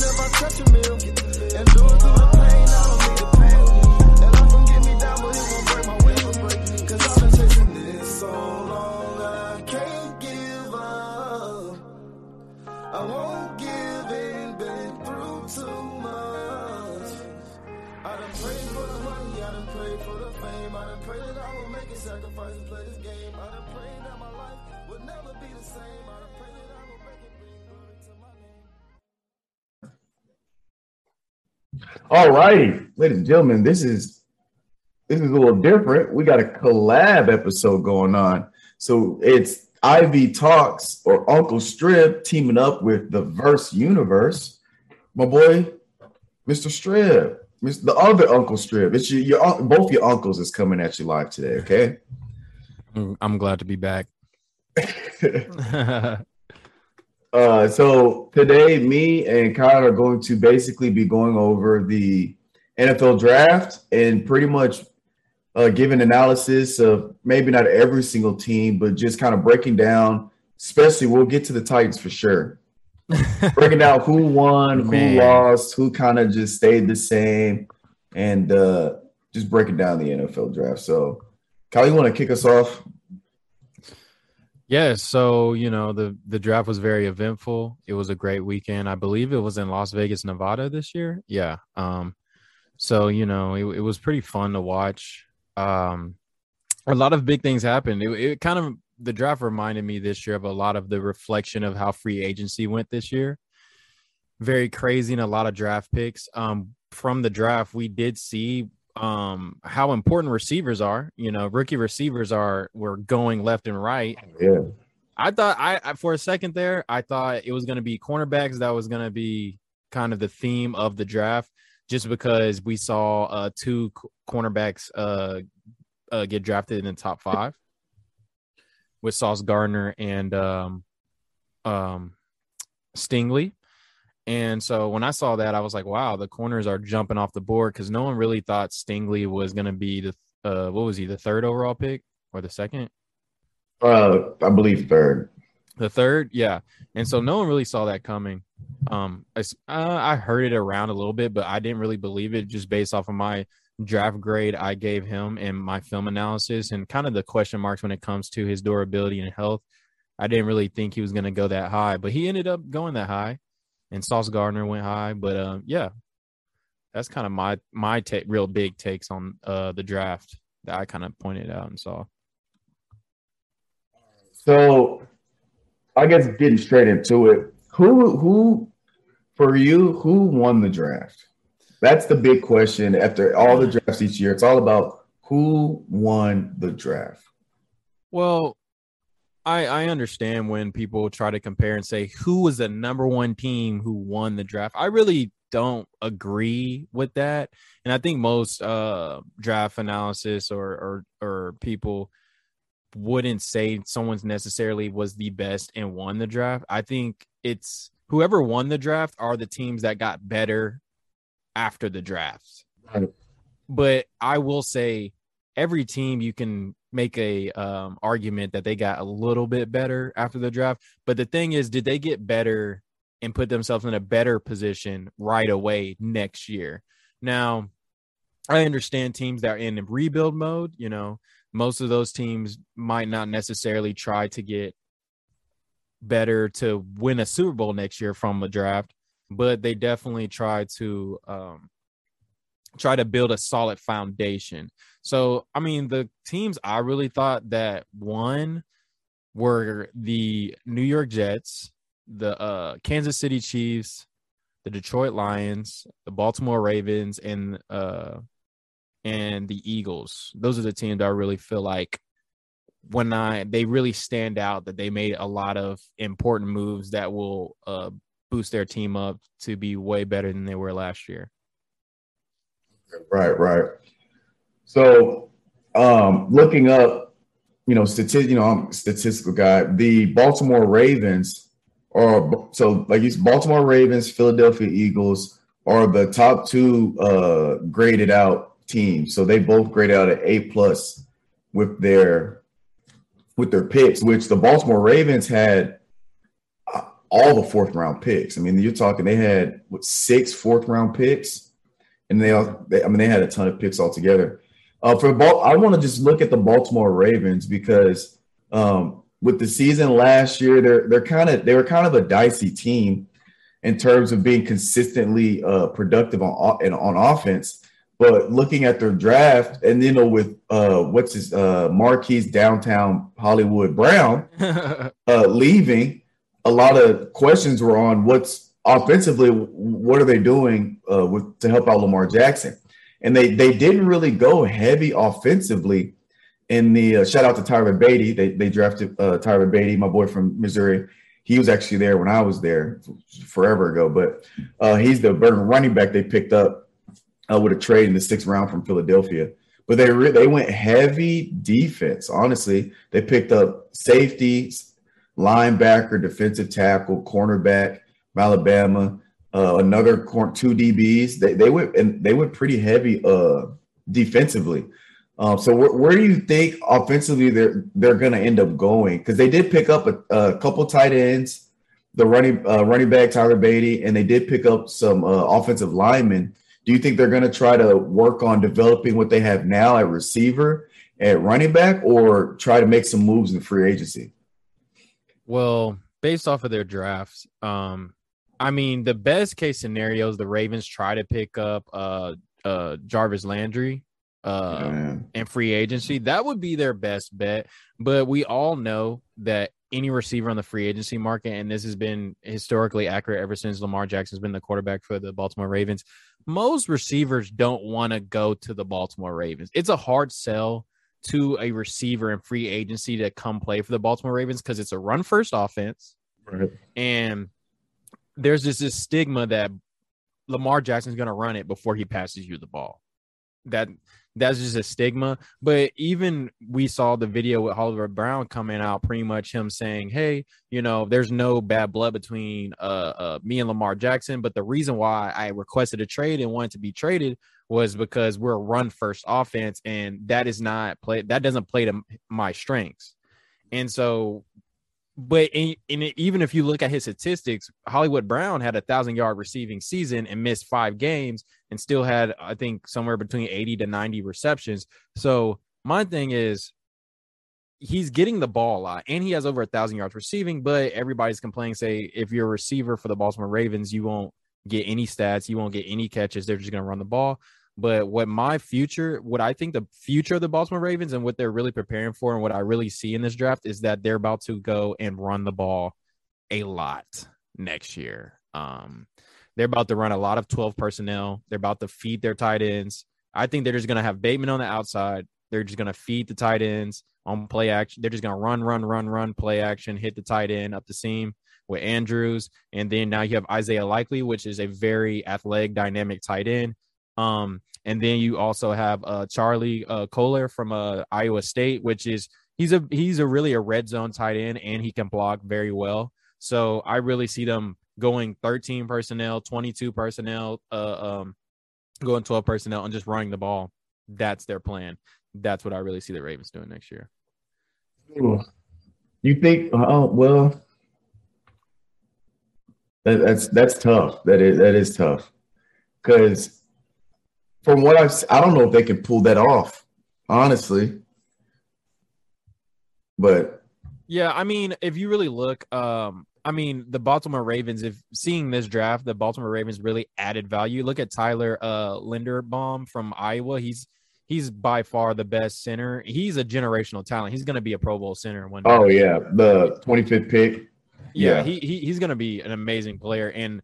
I touch a meal. And do All righty, ladies and gentlemen, this is this is a little different. We got a collab episode going on. So it's Ivy Talks or Uncle Strip teaming up with the Verse Universe. My boy, Mr. Strip, Mr. the other Uncle Strip. It's your, your both your uncles is coming at you live today. Okay. I'm glad to be back. Uh, so today, me and Kyle are going to basically be going over the NFL draft and pretty much uh, giving analysis of maybe not every single team, but just kind of breaking down. Especially, we'll get to the Titans for sure. breaking down who won, who Man. lost, who kind of just stayed the same, and uh, just breaking down the NFL draft. So, Kyle, you want to kick us off? Yeah, so you know the the draft was very eventful. It was a great weekend. I believe it was in Las Vegas, Nevada this year. Yeah. Um so you know, it, it was pretty fun to watch. Um a lot of big things happened. It, it kind of the draft reminded me this year of a lot of the reflection of how free agency went this year. Very crazy and a lot of draft picks. Um from the draft we did see um how important receivers are. You know, rookie receivers are were going left and right. Yeah. I thought I, for a second there, I thought it was going to be cornerbacks that was going to be kind of the theme of the draft, just because we saw uh, two cornerbacks uh, uh, get drafted in the top five with Sauce Gardner and um, um, Stingley. And so when I saw that, I was like, wow, the corners are jumping off the board because no one really thought Stingley was going to be the, uh, what was he, the third overall pick or the second? Uh, I believe third. The third, yeah. And so no one really saw that coming. Um, I, uh, I heard it around a little bit, but I didn't really believe it just based off of my draft grade I gave him and my film analysis and kind of the question marks when it comes to his durability and health. I didn't really think he was going to go that high, but he ended up going that high. And Sauce Gardner went high, but um, yeah, that's kind of my my take, real big takes on uh the draft that I kind of pointed out and saw. So, I guess getting straight into it, who who for you who won the draft? That's the big question. After all the drafts each year, it's all about who won the draft. Well, I I understand when people try to compare and say who was the number one team who won the draft. I really don't agree with that, and I think most uh draft analysis or or or people wouldn't say someone's necessarily was the best and won the draft. I think it's whoever won the draft are the teams that got better after the draft. Right. But I will say every team you can make a um, argument that they got a little bit better after the draft. But the thing is, did they get better and put themselves in a better position right away next year? Now, I understand teams that are in rebuild mode. You know, most of those teams might not necessarily try to get better to win a Super Bowl next year from the draft, but they definitely try to um, try to build a solid foundation. So, I mean, the teams I really thought that won were the New York Jets, the uh, Kansas City Chiefs, the Detroit Lions, the Baltimore Ravens, and uh, and the Eagles. Those are the teams I really feel like when I they really stand out that they made a lot of important moves that will uh, boost their team up to be way better than they were last year. Right, right. So, um, looking up, you know, statistic, you know, I'm a statistical guy. The Baltimore Ravens are so like these Baltimore Ravens, Philadelphia Eagles are the top two uh graded out teams. So they both graded out at A plus with their with their picks, which the Baltimore Ravens had. all the fourth round picks. I mean, you're talking they had what six fourth round picks, and they, all- they I mean, they had a ton of picks altogether. Uh, for Bal- I want to just look at the Baltimore Ravens because um, with the season last year, they're they're kind of they were kind of a dicey team in terms of being consistently uh, productive on and on offense. But looking at their draft, and you know, with uh, what's his uh, Marquise downtown Hollywood Brown uh, leaving, a lot of questions were on what's offensively, what are they doing uh, with to help out Lamar Jackson, and they they didn't really go heavy offensively. In the uh, shout out to Tyler Badie, they they drafted uh, Badie, my boy from Missouri. He was actually there when I was there forever ago, but uh, he's the burning running back they picked up uh, with a trade in the sixth round from Philadelphia. But they re- they went heavy defense. Honestly, they picked up safety, linebacker, defensive tackle, cornerback, Alabama, uh, another cor- two DBs. They they went and they went pretty heavy uh, defensively. Um, so where, where do you think offensively they're they're going to end up going? Because they did pick up a, a couple tight ends, the running uh, running back Tyler Badie, and they did pick up some uh, offensive linemen. Do you think they're going to try to work on developing what they have now at receiver, at running back, or try to make some moves in free agency? Well, based off of their drafts, um, I mean, the best case scenario is the Ravens try to pick up uh uh Jarvis Landry uh Yeah. and free agency. That would be their best bet. But we all know that any receiver on the free agency market, and this has been historically accurate ever since Lamar Jackson's been the quarterback for the Baltimore Ravens. Most receivers don't want to go to the Baltimore Ravens. It's a hard sell to a receiver in free agency to come play for the Baltimore Ravens because it's a run first offense. Right. And there's just this stigma that Lamar Jackson's going to run it before he passes you the ball. That that's just a stigma. But even we saw the video with Hollywood Brown coming out, pretty much him saying, "Hey, you know, there's no bad blood between uh, uh me and Lamar Jackson, but the reason why I requested a trade and wanted to be traded was because we're a run first offense, and that is not play that doesn't play to my strengths." And so but in, in even if you look at his statistics, Hollywood Brown had a thousand yard receiving season and missed five games and still had, I think, somewhere between 80 to 90 receptions. So my thing is he's getting the ball a lot and he has over a thousand yards receiving, but everybody's complaining, say, if you're a receiver for the Baltimore Ravens, you won't get any stats, you won't get any catches. They're just going to run the ball. But what my future, what I think the future of the Baltimore Ravens and what they're really preparing for, and what I really see in this draft is that they're about to go and run the ball a lot next year. Um, they're about to run a lot of 12 personnel. They're about to feed their tight ends. I think they're just going to have Bateman on the outside. They're just going to feed the tight ends on play action. They're just going to run, run, run, run, play action, hit the tight end up the seam with Andrews. And then now you have Isaiah Likely, which is a very athletic, dynamic tight end. Um, and then you also have uh, Charlie uh, Kolar from uh, Iowa State, which is he's a he's a really a red zone tight end, and he can block very well. So I really see them going 13 personnel, 22 personnel, uh, um, going 12 personnel, and just running the ball. That's their plan. That's what I really see the Ravens doing next year. You think? Oh well, that, that's that's tough. That is that is tough because from what I've, I don't know if they can pull that off, honestly. But Yeah, I mean, if you really look, um, I mean, the Baltimore Ravens, if seeing this draft, the Baltimore Ravens really added value. Look at Tyler uh Linderbaum from Iowa. He's he's by far the best center. He's a generational talent. He's gonna be a Pro Bowl center one day. oh yeah, the 25th pick. yeah, yeah. he, he he's gonna be an amazing player and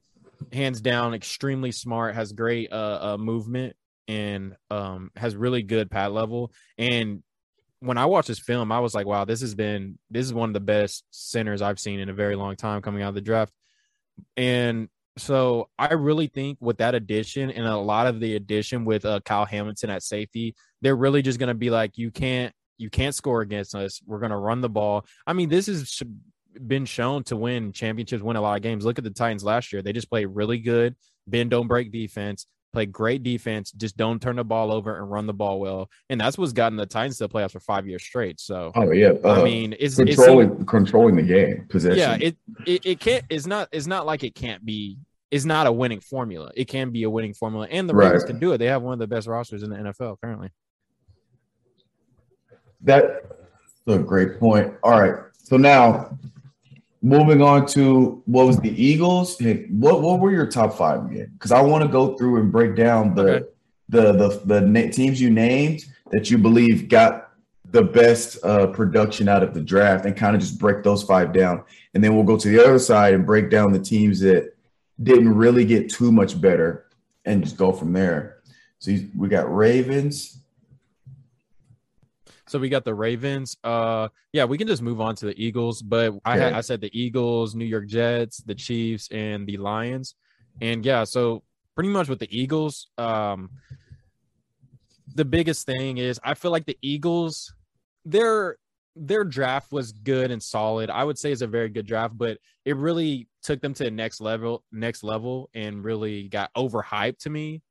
hands down extremely smart, has great uh, uh movement and um has really good pad level. And when I watched this film, I was like, wow, this has been this is one of the best centers I've seen in a very long time coming out of the draft. And so I really think with that addition and a lot of the addition with uh, Kyle Hamilton at safety, they're really just going to be like, you can't, you can't score against us. We're going to run the ball. I mean, this has been shown to win championships, win a lot of games. Look at the Titans last year; they just played really good, bend don't break defense. Play great defense, just don't turn the ball over and run the ball well. And that's what's gotten the Titans to the playoffs for five years straight. So Oh yeah, uh, I mean, it's controlling it's, controlling the game possession. yeah, it, it it can't. It's not. It's not like it can't be. It's not a winning formula. It can be a winning formula, and the Ravens Right. can do it. They have one of the best rosters in the NFL currently. That's a great point. All right. So now moving on to what was the Eagles? What what were your top five again? Because I want to go through and break down the Okay. the the the na- teams you named that you believe got the best uh, production out of the draft and kind of just break those five down. And then we'll go to the other side and break down the teams that didn't really get too much better and just go from there. So you- we got Ravens. So we got the Ravens. Uh, yeah, we can just move on to the Eagles. But I Okay. I said the Eagles, New York Jets, the Chiefs, and the Lions. And yeah, so pretty much with the Eagles, um, the biggest thing is I feel like the Eagles, their their draft was good and solid. I would say it's a very good draft, but it really took them to the next level, next level, and really got overhyped to me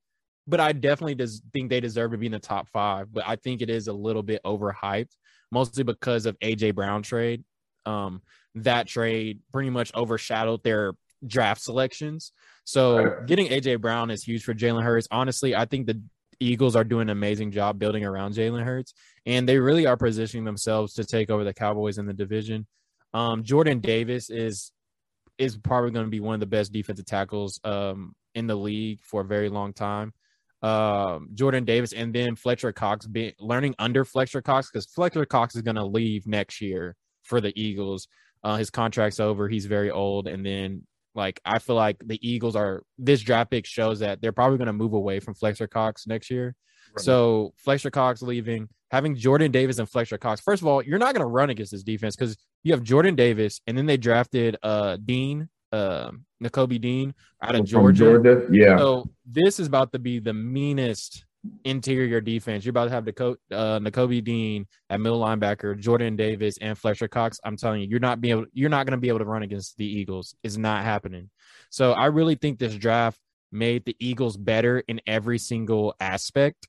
but I definitely des- think they deserve to be in the top five. But I think it is a little bit overhyped, mostly because of AJ Brown trade. Um, that trade pretty much overshadowed their draft selections. So getting AJ Brown is huge for Jalen Hurts. Honestly, I think the Eagles are doing an amazing job building around Jalen Hurts, and they really are positioning themselves to take over the Cowboys in the division. Um, Jordan Davis is is probably going to be one of the best defensive tackles um, in the league for a very long time um, Jordan Davis, and then Fletcher Cox be, learning under Fletcher Cox because Fletcher Cox is going to leave next year for the Eagles. Uh, his contract's over. He's very old, and then like I feel like the Eagles are this draft pick shows that they're probably going to move away from Fletcher Cox next year. So Fletcher Cox leaving, having Jordan Davis and Fletcher Cox. First of all, you're not going to run against this defense because you have Jordan Davis, and then they drafted uh Dean, uh, Nakobe Dean out of Georgia. Georgia. Yeah. So this is about to be the meanest interior defense. You're about to have Nico, uh, Nakobe Dean at middle linebacker, Jordan Davis, and Fletcher Cox. I'm telling you, you're not be able, you're not going to be able to run against the Eagles. It's not happening. So I really think this draft made the Eagles better in every single aspect.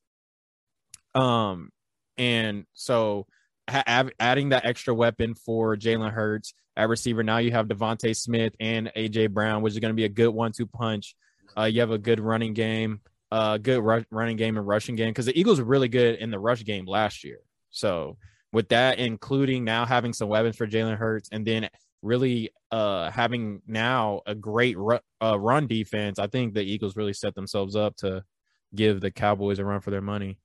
Um, and so ha- adding that extra weapon for Jalen Hurts at receiver. Now you have DeVonta Smith and AJ Brown, which is going to be a good one-two punch. Uh, you have a good running game, uh, good ru- running game and rushing game because the Eagles were really good in the rush game last year. So with that, including now having some weapons for Jalen Hurts, and then really uh, having now a great ru- uh, run defense, I think the Eagles really set themselves up to give the Cowboys a run for their money.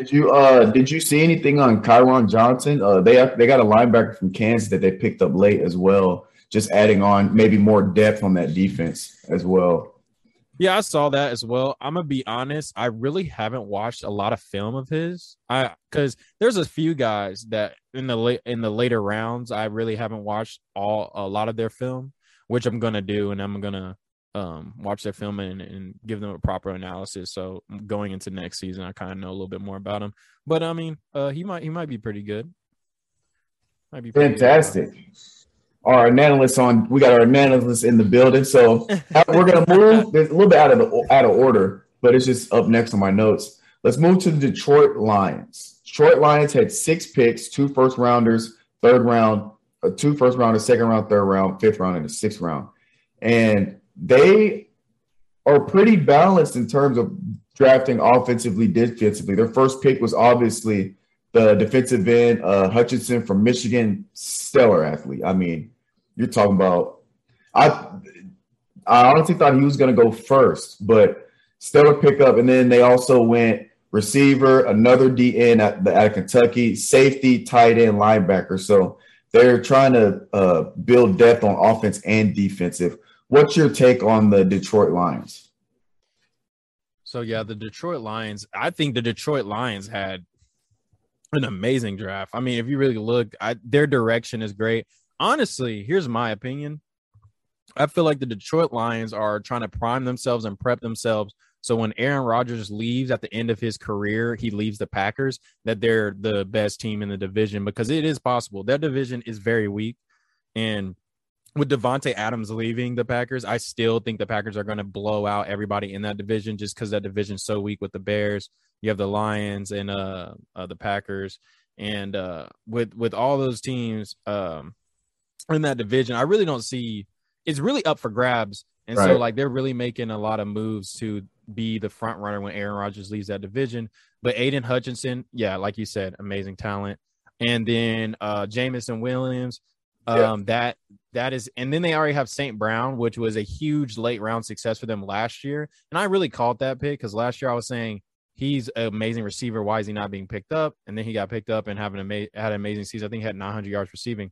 Did you uh did you see anything on Kyron Johnson? Uh they they got a linebacker from Kansas that they picked up late as well. Just adding on maybe more depth on that defense as well. Yeah, I saw that as well. I'm gonna be honest. I really haven't watched a lot of film of his. I because there's a few guys that in the late in the later rounds I really haven't watched all a lot of their film, which I'm gonna do, and I'm gonna um watch their film and, and give them a proper analysis. So going into next season, I kind of know a little bit more about him. But I mean, uh, he might he might be pretty good. Might be. Fantastic. Our analysts on we got our analysts in the building. So uh, we're gonna move there's a little bit out of the out of order, but it's just up next on my notes. Let's move to the Detroit Lions. Detroit Lions had six picks, two first rounders, third round, uh, two first rounders, second round, third round, fifth round, and a sixth round. And they are pretty balanced in terms of drafting offensively, defensively. Their first pick was obviously the defensive end, uh, Hutchinson from Michigan, stellar athlete. I mean, you're talking about. I I honestly thought he was going to go first, but stellar pickup. And then they also went receiver, another DN at the of Kentucky, safety, tight end, linebacker. So they're trying to uh, build depth on offense and defensive. What's your take on the Detroit Lions? So yeah, the Detroit Lions. I think the Detroit Lions had an amazing draft. I mean, if you really look, I, their direction is great. Honestly, here's my opinion. I feel like the Detroit Lions are trying to prime themselves and prep themselves so when Aaron Rodgers leaves at the end of his career, he leaves the Packers, that they're the best team in the division because it is possible. Their division is very weak. And with Davante Adams leaving the Packers, I still think the Packers are going to blow out everybody in that division just because that division's so weak with the Bears. You have the Lions and uh, uh the Packers, and uh, with with all those teams um in that division, I really don't see it's really up for grabs. And so like they're really making a lot of moves to be the front runner when Aaron Rodgers leaves that division. But Aidan Hutchinson, yeah, like you said, amazing talent. And then uh Jameson Williams, um Yeah. that that is and then they already have St. Brown, which was a huge late round success for them last year. And I really called that pick because last year I was saying he's an amazing receiver. Why is he not being picked up? And then he got picked up and having ama- had an amazing season. I think he had 900 yards receiving.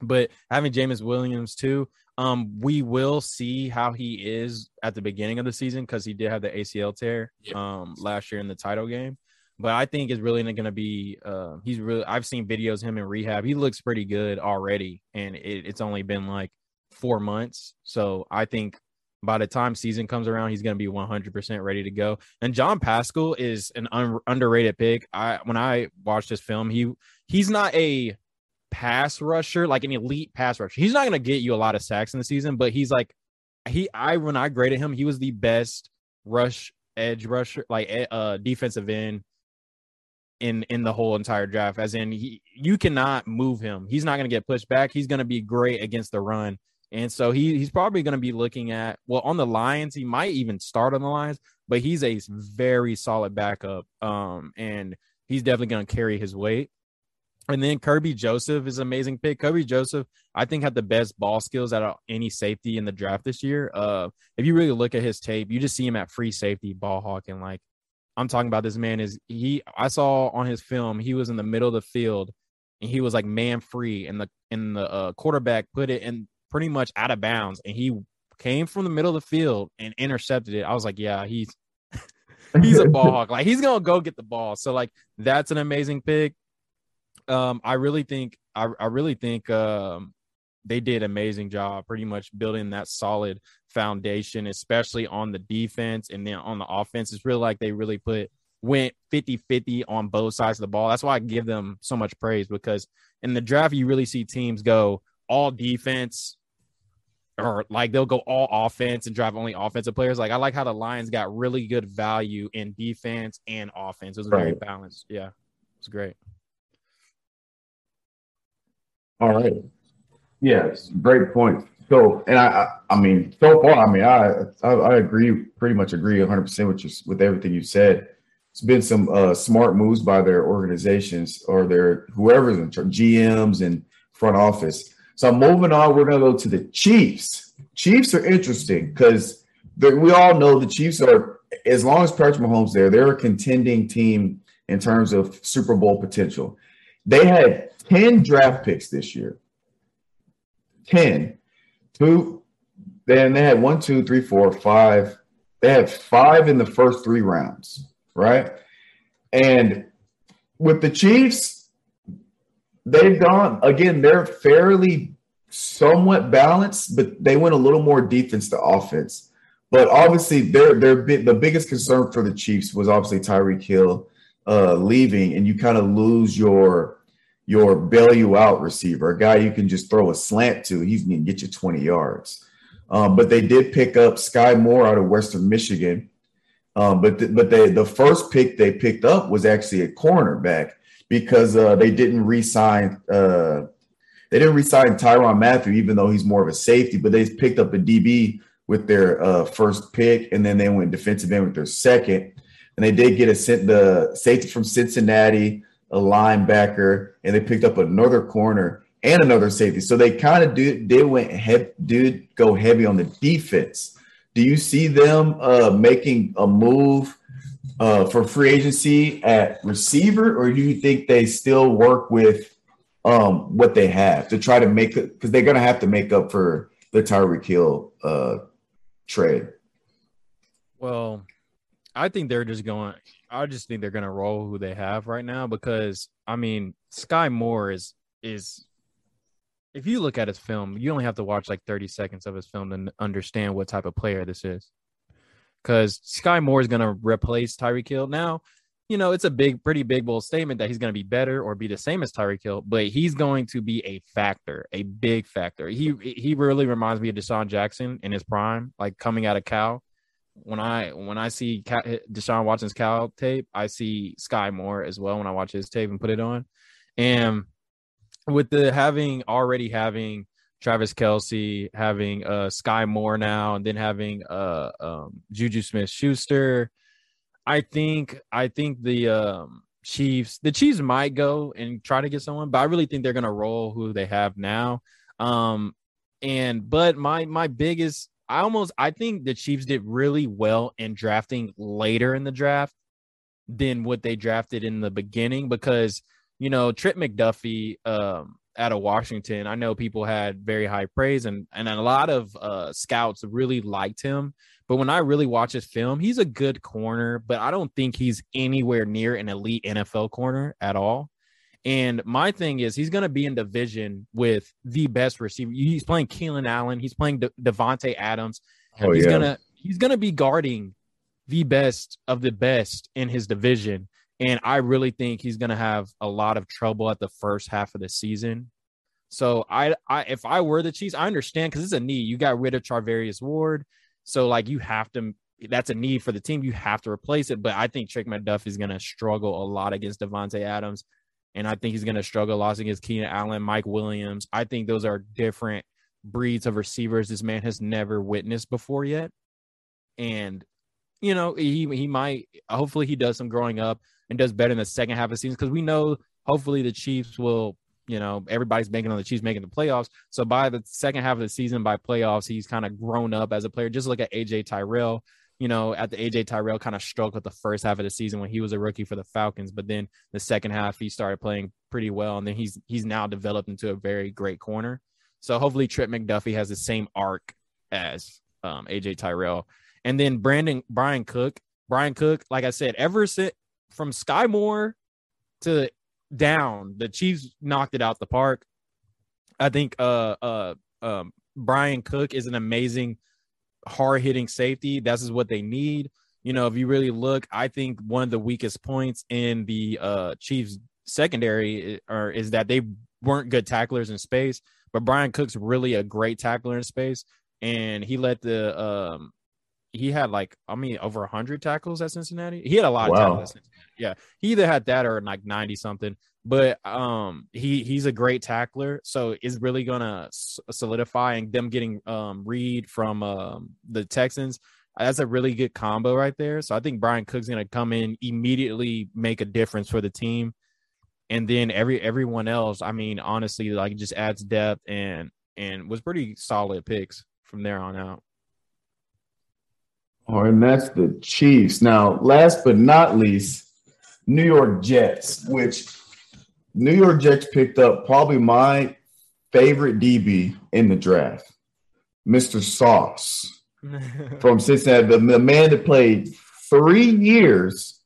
But having James Williams too, um, we will see how he is at the beginning of the season because he did have the ACL tear um last year in the title game. But I think it's really going to be. Uh, he's really. I've seen videos him in rehab. He looks pretty good already, and it, it's only been like four months. So I think by the time season comes around, he's going to be 100% ready to go. And John Paschal is an un- underrated pick. I when I watched this film, he he's not a pass rusher, like an elite pass rusher. He's not going to get you a lot of sacks in the season, but he's like he I when I graded him, he was the best rush edge rusher, like uh defensive end in in the whole entire draft. As in, he you cannot move him. He's not going to get pushed back. He's going to be great against the run. And so he he's probably going to be looking at well on the Lions. He might even start on the Lions, but he's a very solid backup. Um, and he's definitely going to carry his weight. And then Kerby Joseph is an amazing pick. Kerby Joseph, I think, had the best ball skills out of any safety in the draft this year. Uh, if you really look at his tape, you just see him at free safety, ball hawking. Like I'm talking about this man is he. I saw on his film he was in the middle of the field and he was like man free, and the and the uh, quarterback put it in pretty much out of bounds, and he came from the middle of the field and intercepted it. I was like, yeah, he's he's a ball hawk. Like he's gonna go get the ball. So like that's an amazing pick. Um, I really think I, I really think um they did amazing job pretty much building that solid foundation, especially on the defense and then on the offense. It's really like they really put went 50-50 on both sides of the ball. That's why I give them so much praise because in the draft you really see teams go all defense or like they'll go all offense and drive only offensive players. Like I like how the Lions got really good value in defense and offense. It was very Right. balanced. Yeah, it's great. All right. Yes, great point. So, and I, I, mean, so far, I mean, I, I, I agree, pretty much agree 100 percent with you with everything you said. It's been some uh, smart moves by their organizations or their whoever's in charge, GMs and front office. So, moving on, we're gonna go to the Chiefs. Chiefs are interesting because we all know the Chiefs are, as long as Patrick Mahomes there, they're a contending team in terms of Super Bowl potential. They had 10 draft picks this year. 10. Two. Then they had one, two, three, four, five. They had five in the first three rounds, right? And with the Chiefs, they've gone again, they're fairly somewhat balanced, but they went a little more defense to offense. But obviously, their their the biggest concern for the Chiefs was obviously Tyreek Hill uh, leaving, and you kind of lose your your bail you out receiver, a guy you can just throw a slant to. He's going to get you 20 yards. Um, but they did pick up Skyy Moore out of Western Michigan. Um, but the, but they, the first pick they picked up was actually a cornerback because uh, they didn't re-sign uh, they didn't re-sign Tyrann Mathieu, even though he's more of a safety. But they picked up a DB with their uh, first pick, and then they went defensive end with their second. And they did get a the safety from Cincinnati, a linebacker, and they picked up another corner and another safety. So they kind of did they went heavy, did go heavy on the defense. Do you see them uh, making a move uh, for free agency at receiver, or do you think they still work with um, what they have to try to make it because they're going to have to make up for the Tyreek Hill uh, trade? Well, I think they're just going. I just think they're to roll who they have right now because I mean, Skyy Moore is is. If you look at his film, you only have to watch like 30 seconds of his film to understand what type of player this is. Because Skyy Moore is to replace Tyreek Hill. Now, you know, it's a big, pretty big, bold statement that he's to be better or be the same as Tyreek Hill, but he's going to be a factor, a big factor. He he really reminds me of DeSean Jackson in his prime, like coming out of Cal. When I when I see Deshaun Watson's Cal tape, I see Skyy Moore as well when I watch his tape and put it on. And with the having already having Travis Kelce, having uh Sky Moore now, and then having uh um, Juju Smith Schuster I think I think the um, Chiefs the Chiefs might go and try to get someone, but I really think they're gonna roll who they have now. Um, and but my my biggest I almost I think the Chiefs did really well in drafting later in the draft than what they drafted in the beginning because you know Trent McDuffie um out of Washington, I know people had very high praise and and a lot of uh scouts really liked him but when I really watch his film, he's a good corner, but I don't think he's anywhere near an elite NFL corner at all. And my thing is, he's going to be in division with the best receiver. He's playing Keenan Allen. He's playing De- Davante Adams. Oh, he's yeah. gonna he's gonna be guarding the best of the best in his division. And I really think he's gonna have a lot of trouble at the first half of the season. So I, I if I were the Chiefs, I understand because it's a knee. You got rid of Charvarius Ward. So like you have to that's a need for the team. You have to replace it. But I think Trent McDuff is gonna struggle a lot against Davante Adams. And I think he's gonna struggle a lot against Keenan Allen, Mike Williams. I think those are different breeds of receivers this man has never witnessed before yet. And you know, he he might hopefully he does some growing up and does better in the second half of the season because we know hopefully the Chiefs will you know, everybody's banking on the Chiefs making the playoffs. So by the second half of the season, by playoffs, he's kind of grown up as a player. Just look at AJ Terrell. You know, at the AJ Terrell kind of struggled the first half of the season when he was a rookie for the Falcons, but then the second half he started playing pretty well, and then he's he's now developed into a very great corner. So hopefully Trent McDuffie has the same arc as um, AJ Terrell, and then Brandon Bryan Cook. Bryan Cook, like I said, ever since from Skyy Moore to down. The Chiefs knocked it out the park. I think uh uh um Bryan Cook is an amazing hard hitting safety. That's is what they need. You know, if you really look, I think one of the weakest points in the uh Chiefs secondary or is that they weren't good tacklers in space, but Bryan Cook's really a great tackler in space and he let the um he had like I mean over 100 tackles at Cincinnati. He had a lot wow. of tackles yeah, he either had that or like 90 something. But um, he he's a great tackler, so it's really gonna solidify and them getting um Reid from um the Texans. That's a really good combo right there. So I think Bryan Cook's gonna come in immediately, make a difference for the team, and then every everyone else. I mean, honestly, like just adds depth and and was pretty solid picks from there on out. Oh, and that's the Chiefs. Now, last but not least, New York Jets, which New York Jets picked up probably my favorite DB in the draft, Mr. Sauce from Cincinnati, the, the man that played three years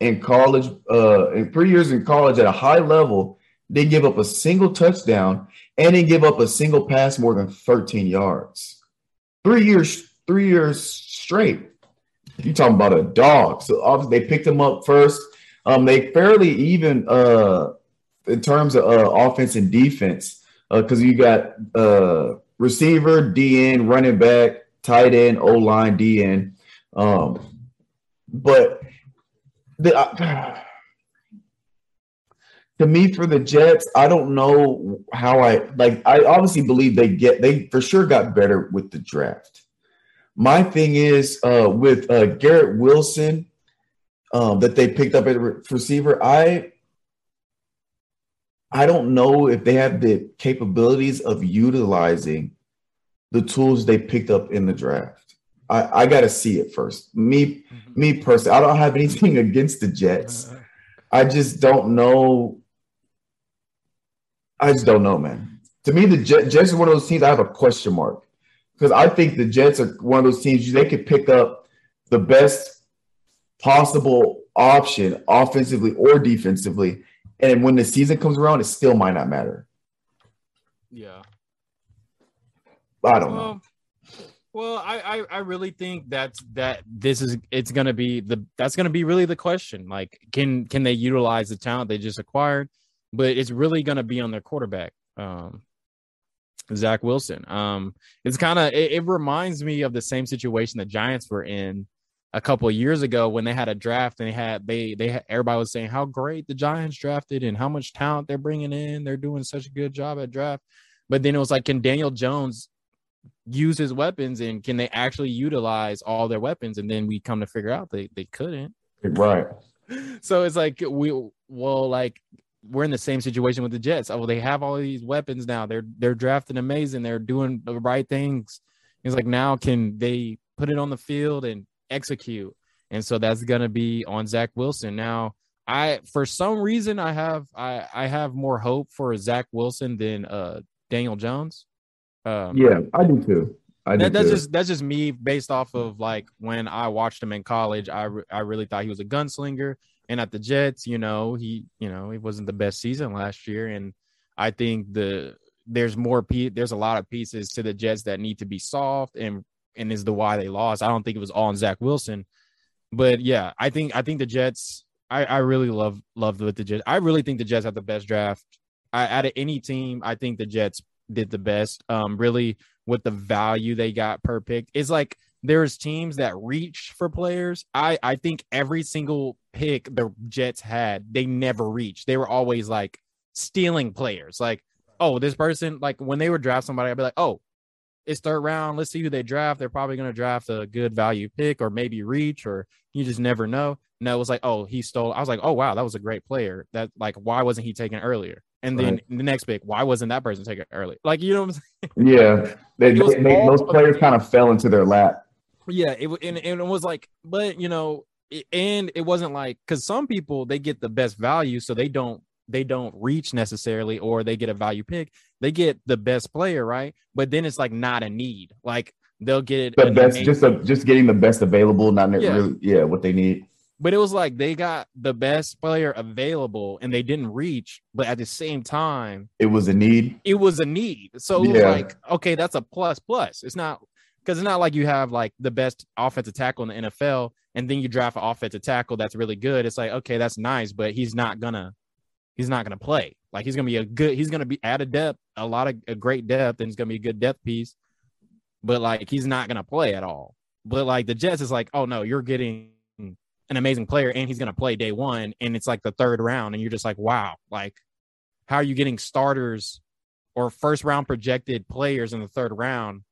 in college, uh, in three years in college at a high level, they give up a single touchdown and they give up a single pass more than 13 yards. Three years, three years straight. You talking about a dog? So obviously they picked him up first. Um, they fairly even uh in terms of uh, offense and defense because uh, you got uh receiver, DN, running back, tight end, O line, DN. Um, but the uh, to me for the Jets, I don't know how I like. I obviously believe they get they for sure got better with the draft. My thing is uh, with uh, Garrett Wilson um, that they picked up at receiver. I I don't know if they have the capabilities of utilizing the tools they picked up in the draft. I, I got to see it first. Me, mm-hmm. me personally, I don't have anything against the Jets. I just don't know. I just don't know, man. To me, the Jets are one of those teams I have a question mark because I think the Jets are one of those teams they could pick up the best possible option offensively or defensively. And when the season comes around, it still might not matter. Yeah. I don't know. Well, I, I I really think that's that this is it's gonna be the that's gonna be really the question. Like, can can they utilize the talent they just acquired? But it's really gonna be on their quarterback, um, Zach Wilson. Um, it's kind of it, it reminds me of the same situation the Giants were in a couple of years ago when they had a draft and they had they they had, everybody was saying how great the Giants drafted and how much talent they're bringing in. They're doing such a good job at draft. But then it was like, can Daniel Jones use his weapons and can they actually utilize all their weapons? And then we come to figure out they they couldn't. Right. So it's like we well like we're in the same situation with the Jets. Oh, they have all these weapons now. They're they're drafting amazing. They're doing the right things. It's like now can they put it on the field and execute? And so that's gonna be on Zach Wilson. Now, I for some reason I have I I have more hope for Zach Wilson than uh Daniel Jones. Um, Yeah, I do too. I do that, that's too. just that's just me based off of like when I watched him in college. I re- I really thought he was a gunslinger, and at the Jets, you know, he you know he wasn't the best season last year, and I think the there's more pe- there's a lot of pieces to the Jets that need to be solved, and and is the why they lost. I don't think it was all on Zach Wilson, but yeah, I think I think the Jets. I, I really love loved with the Jets. I really think the Jets had the best draft. I, out of any team, I think the Jets did the best. Um, really with the value they got per pick. It's like there's teams that reach for players. I I think every single pick the Jets had, they never reached. They were always like stealing players. Like, oh, this person, like when they would draft somebody, I'd be like, oh, it's third round. Let's see who they draft. They're probably going to draft a good value pick or maybe reach, or you just never know. No, it was like, oh, he stole. I was like, oh wow, that was a great player. That like, why wasn't he taken earlier? And then Right. the next pick, why wasn't that person taken early? Like, you know what I'm saying? yeah, they, they- they- those players kind of fell into their lap. Yeah, it and, and it was like, but you know, it, and it wasn't like because some people they get the best value, so they don't they don't reach necessarily, or they get a value pick. They get the best player, right? But then it's like not a need. Like they'll get The best, amazing- just a, just getting the best available, not Yeah. really, yeah, what they need. but it was like they got the best player available and they didn't reach, but at the same time, It was a need. it was a need. So Yeah. like, okay, that's a plus plus. It's not because it's not like you have like the best offensive tackle in the NFL and then you draft an offensive tackle that's really good. It's like, okay, that's nice, but he's not gonna he's not gonna play. Like he's gonna be a good he's gonna be at a depth, a lot of a great depth, and he's gonna be a good depth piece, but like he's not gonna play at all. But like the Jets is like, oh no, you're getting an amazing player and he's gonna play day one, and it's like the third round, and you're just like, wow, like how are you getting starters or first round projected players in the third round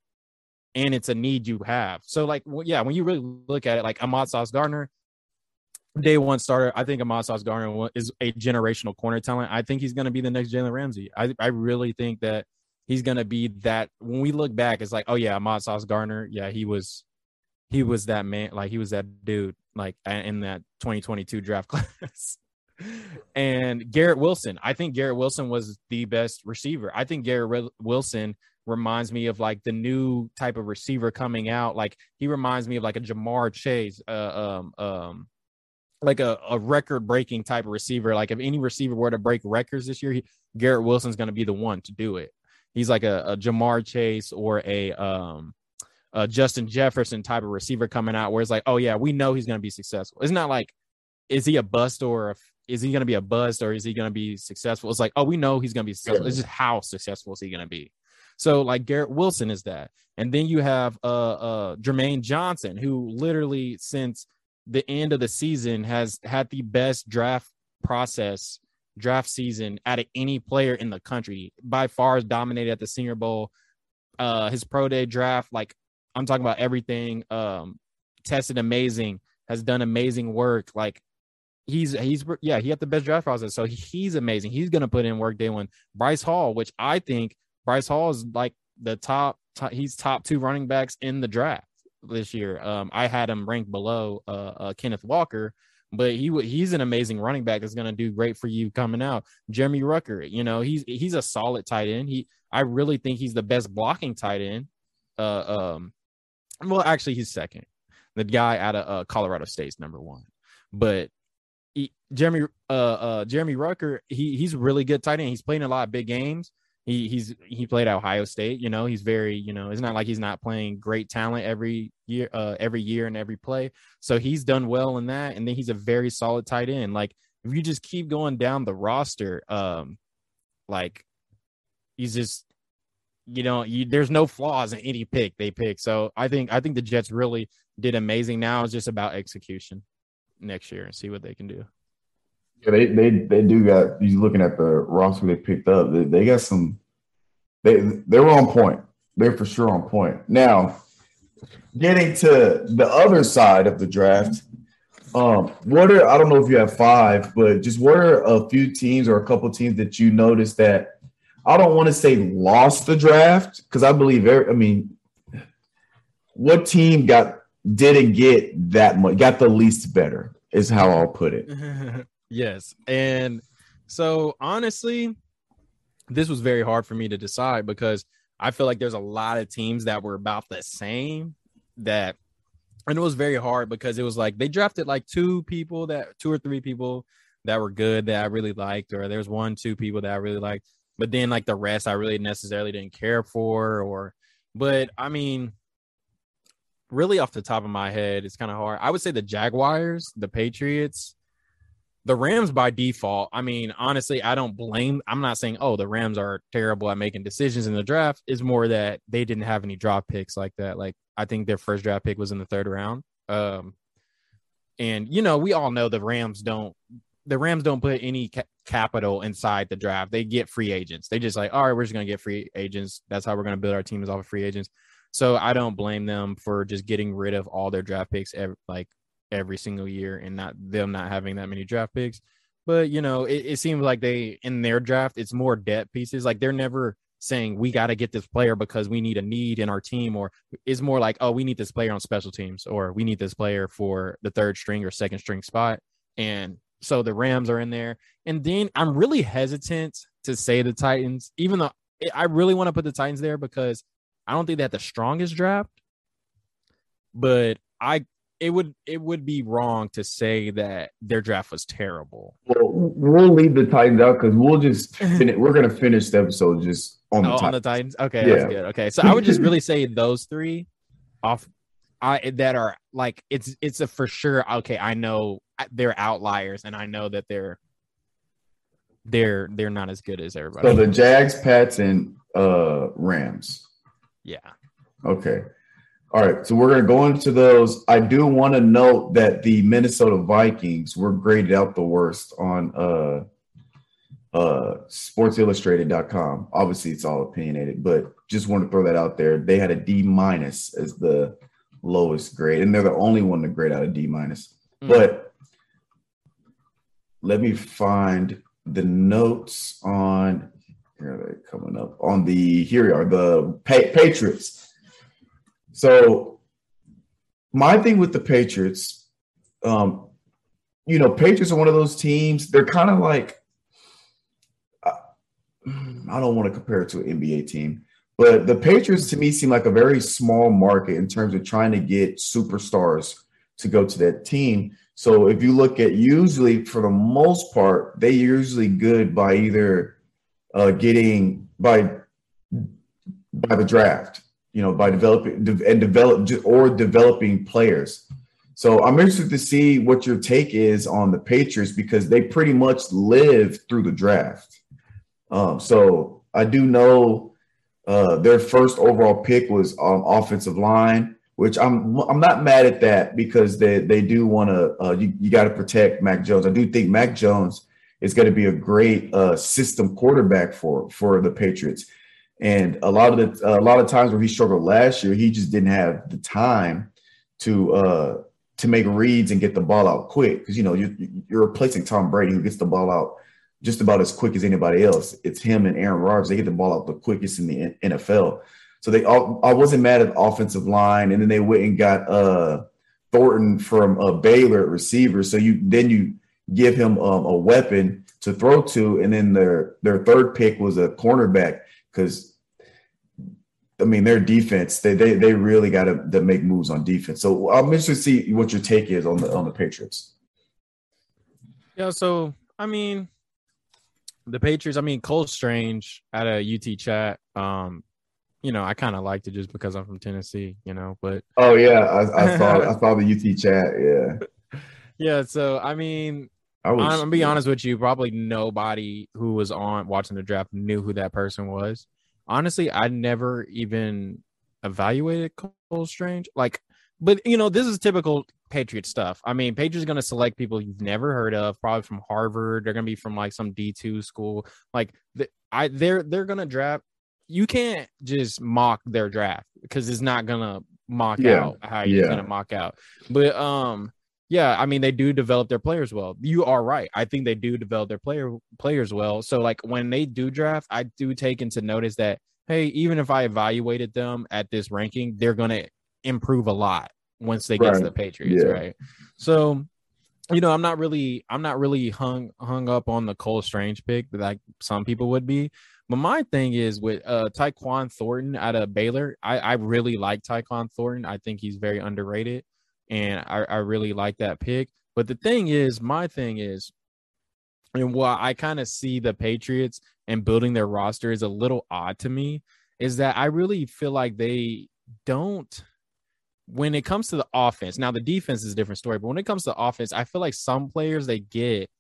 and it's a need you have so like w- yeah when you really look at it like ahmad sauce gardner day one starter i think ahmad sauce gardner wa- is a generational corner talent i think he's going to be the next jalen ramsey I, I really think that he's going to be that when we look back it's like oh yeah ahmad sauce gardner yeah he was he was that man like he was that dude like in that 2022 draft class and Garrett Wilson. I think Garrett Wilson was the best receiver. I think Garrett Wil- Wilson reminds me of like the new type of receiver coming out. Like he reminds me of like a Ja'Marr Chase, uh, um, um, like a, a record breaking type of receiver. Like if any receiver were to break records this year, he, Garrett Wilson's going to be the one to do it. He's like a, a Ja'Marr Chase or a um a Justin Jefferson type of receiver coming out where it's like, oh yeah, we know he's going to be successful. It's not like is he a bust or a, is he going to be a bust or is he going to be successful? It's like, oh, we know he's going to be successful. It's just how successful is he going to be? So like Garrett Wilson is that, and then you have uh uh Jermaine Johnson who literally since the end of the season has had the best draft process draft season out of any player in the country by far has dominated at the Senior Bowl. Uh, his pro day draft, like I'm talking about everything. Um, tested amazing, has done amazing work. Like he's he's yeah, he had the best draft process, so he's amazing. He's gonna put in work day one. Breece Hall, which I think Breece Hall is like the top, top he's top two running backs in the draft this year. Um, I had him ranked below uh, uh Kenneth Walker, but he he's an amazing running back that's gonna do great for you coming out. Jeremy Ruckert, you know, he's he's a solid tight end. He I really think he's the best blocking tight end. Uh, um, well, actually, he's second. The guy out of uh, Colorado State's number one, but Jeremy uh uh Jeremy Ruckert he he's really good tight end. He's playing a lot of big games, he he's he played Ohio State. You know, he's very you know it's not like he's not playing great talent every year, uh, every year and every play. So he's done well in that, and then he's a very solid tight end. Like if you just keep going down the roster, um, like he's just you know you, there's no flaws in any pick they pick. So I think I think the Jets really did amazing. Now it's just about execution next year and see what they can do. Yeah, they they they do got. You looking at the roster they picked up. They, they got some. They they were on point. They're for sure on point. Now, getting to the other side of the draft. Um, what are I don't know if you have five, but just what are a few teams or a couple teams that you noticed that I don't want to say lost the draft because I believe every, I mean, what team got didn't get that much, got the least better is how I'll put it. yes. And so honestly, this was very hard for me to decide because I feel like there's a lot of teams that were about the same that and it was very hard because it was like they drafted like two people that two or three people that were good that I really liked, or there's one, two people that I really liked, but then like the rest I really necessarily didn't care for, or but I mean, really off the top of my head, it's kind of hard. I would say the Jaguars, the Patriots, the Rams by default. I mean, honestly, I don't blame. I'm not saying oh the Rams are terrible at making decisions in the draft. Is more that they didn't have any draft picks like that. Like I think their first draft pick was in the third round. Um, and you know we all know the Rams don't. The Rams don't put any ca- capital inside the draft. They get free agents. They just like, all right, we're just gonna get free agents. That's how we're gonna build our team is off of free agents. So I don't blame them for just getting rid of all their draft picks, every, like every single year, and not them not having that many draft picks. But you know, it, it seems like they in their draft, it's more debt pieces. Like they're never saying we got to get this player because we need a need in our team, or it's more like, oh, we need this player on special teams, or we need this player for the third string or second string spot. And so the Rams are in there. And then I'm really hesitant to say the Titans, even though I really want to put the Titans there because I don't think they had the strongest draft, but I it would it would be wrong to say that their draft was terrible. Well, we'll leave the Titans out because we'll just finish, we're gonna finish the episode just on the, Oh, Titans. on the Titans. Okay, Yeah. that's good. Okay, so I would just really say those three off I that are like it's it's a for sure. Okay, I know they're outliers, and I know that they're they're they're not as good as everybody. So the Jags, Pats, and uh Rams. yeah. Okay. All right. So we're going to go into those. I do want to note that the Minnesota Vikings were graded out the worst on uh uh sportsillustrated.com. Obviously it's all opinionated, but just want to throw that out there. They had a D minus as the lowest grade, and they're the only one to grade out a D minus. Mm. But let me find the notes on here are they coming up on the here we are the pa- Patriots. So my thing with the Patriots, um, you know, Patriots are one of those teams. They're kind of like I don't want to compare it to an NBA team, but the Patriots to me seem like a very small market in terms of trying to get superstars to go to that team. So if you look at usually for the most part, they usually good by either uh, getting by by the draft, you know, by developing and develop or developing players. So I'm interested to see what your take is on the Patriots because they pretty much live through the draft. Um, so I do know uh, their first overall pick was on offensive line, which I'm I'm not mad at that because they they do want to uh, you, you got to protect Mac Jones. I do think Mac Jones is going to be a great uh, system quarterback for for the Patriots. And a lot of the a lot of times where he struggled last year, he just didn't have the time to uh, to make reads and get the ball out quick because you know you're, you're replacing Tom Brady who gets the ball out just about as quick as anybody else. It's him and Aaron Rodgers. They get the ball out the quickest in the NFL. So they all, I wasn't mad at the offensive line, and then they went and got uh, Thornton from uh, Baylor at receiver. So you then you give him um, a weapon to throw to, and then their their third pick was a cornerback because I mean their defense they they they really got to, make moves on defense. So I'm interested to see what your take is on the on the Patriots. Yeah, so I mean, the Patriots. I mean, Cole Strange at a UT chat. Um, you know, I kind of liked it just because I'm from Tennessee. You know, but Oh yeah, I, I saw I saw the UT chat. Yeah, yeah. So I mean, I was. I'm gonna be honest with you. Probably nobody who was on watching the draft knew who that person was. Honestly, I never even evaluated Cole Strange. Like, but you know, this is typical Patriot stuff. I mean, Patriots gonna select people you've never heard of, probably from Harvard. They're gonna be from like some D two school. Like, the, I they're they're gonna draft. You can't just mock their draft because it's not gonna mock Yeah, out how you're yeah. gonna mock out. But um, yeah, I mean they do develop their players well. You are right. I think they do develop their player players well. So like when they do draft, I do take into notice that hey, even if I evaluated them at this ranking, they're gonna improve a lot once they get to the Patriots, Yeah. right? So you know, I'm not really I'm not really hung hung up on the Cole Strange pick like some people would be. But my thing is with uh Tyquan Thornton out of Baylor, I, I really like Tyquan Thornton. I think he's very underrated and I, I really like that pick. But the thing is, my thing is, and what I kind of see the Patriots and building their roster is a little odd to me, is that I really feel like they don't when it comes to the offense. Now the defense is a different story, but when it comes to offense, I feel like some players they get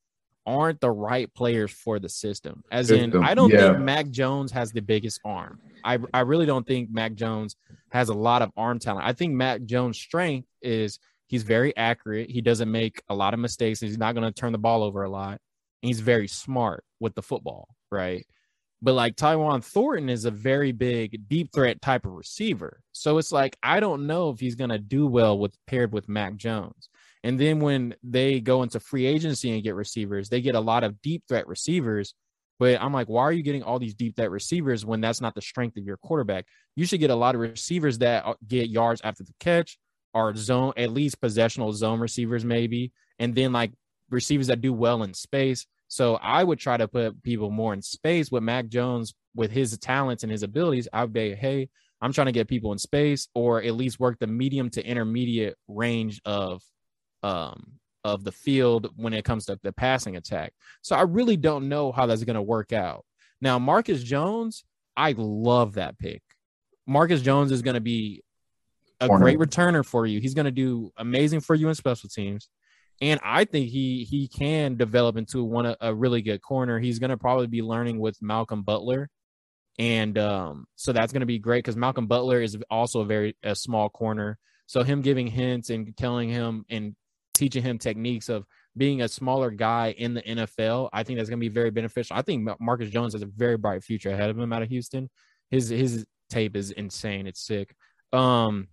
aren't the right players for the system. As System, in, I don't yeah. think Mac Jones has the biggest arm. I I really don't think Mac Jones has a lot of arm talent. I think Mac Jones' strength is he's very accurate. He doesn't make a lot of mistakes. He's not going to turn the ball over a lot. He's very smart with the football, right? But like Tyquan Thornton is a very big deep threat type of receiver. So it's like I don't know if he's going to do well with paired with Mac Jones. And then when they go into free agency and get receivers, they get a lot of deep threat receivers. But I'm like, why are you getting all these deep threat receivers when that's not the strength of your quarterback? You should get a lot of receivers that uh, get yards after the catch, or zone, at least possessional zone receivers, maybe, and then like receivers that do well in space. So I would try to put people more in space with Mac Jones with his talents and his abilities. I would be, hey, I'm trying to get people in space or at least work the medium to intermediate range of um of the field when it comes to the passing attack. So I really don't know how that's going to work out. Now Marcus Jones, I love that pick. Marcus Jones is going to be a Corner. great returner for you. He's going to do amazing for you in special teams. And I think he he can develop into one a really good corner. He's going to probably be learning with Malcolm Butler. And um, so that's going to be great because Malcolm Butler is also a very a small corner. So him giving hints and telling him and teaching him techniques of being a smaller guy in the NFL, I think that's going to be very beneficial. I think Marcus Jones has a very bright future ahead of him out of Houston. His his tape is insane. It's sick. Um,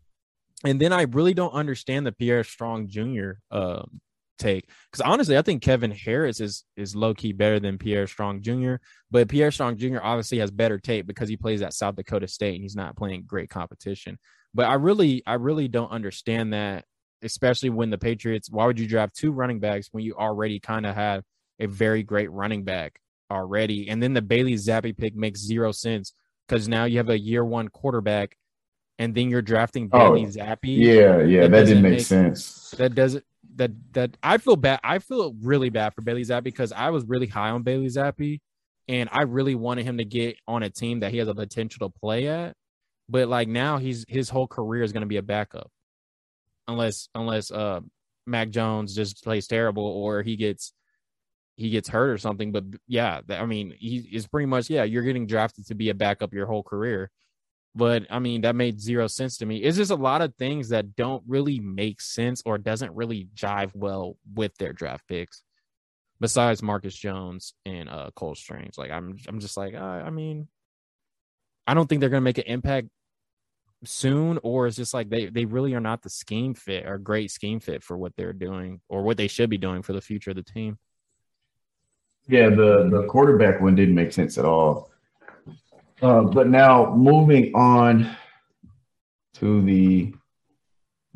and then I really don't understand the Pierre Strong Jr. Um, take because honestly, I think Kevin Harris is is low key better than Pierre Strong Jr. But Pierre Strong Jr. obviously has better tape because he plays at South Dakota State and he's not playing great competition. But I really, I really don't understand that, especially when the Patriots. Why would you draft two running backs when you already kind of have a very great running back already? And then the Bailey Zappe pick makes zero sense because now you have a year one quarterback, and then you're drafting Oh, Bailey Zappe Yeah, yeah, That that, didn't make, make- sense. that doesn't that that I feel bad. I feel really bad for Bailey Zappe because I was really high on Bailey Zappe, and I really wanted him to get on a team that he has a potential to play at. But like now, he's his whole career is going to be a backup, unless unless uh Mac Jones just plays terrible or he gets he gets hurt or something. But yeah, I mean, he is pretty much yeah. You're getting drafted to be a backup your whole career. But I mean, that made zero sense to me. It's just a lot of things that don't really make sense or doesn't really jive well with their draft picks. Besides Marcus Jones and uh Cole Strange, like I'm, I'm just like, I mean, I don't think they're gonna make an impact soon, or it's just like they they really are not the scheme fit or great scheme fit for what they're doing or what they should be doing for the future of the team. Yeah, the the quarterback one didn't make sense at all. Uh, but now moving on to the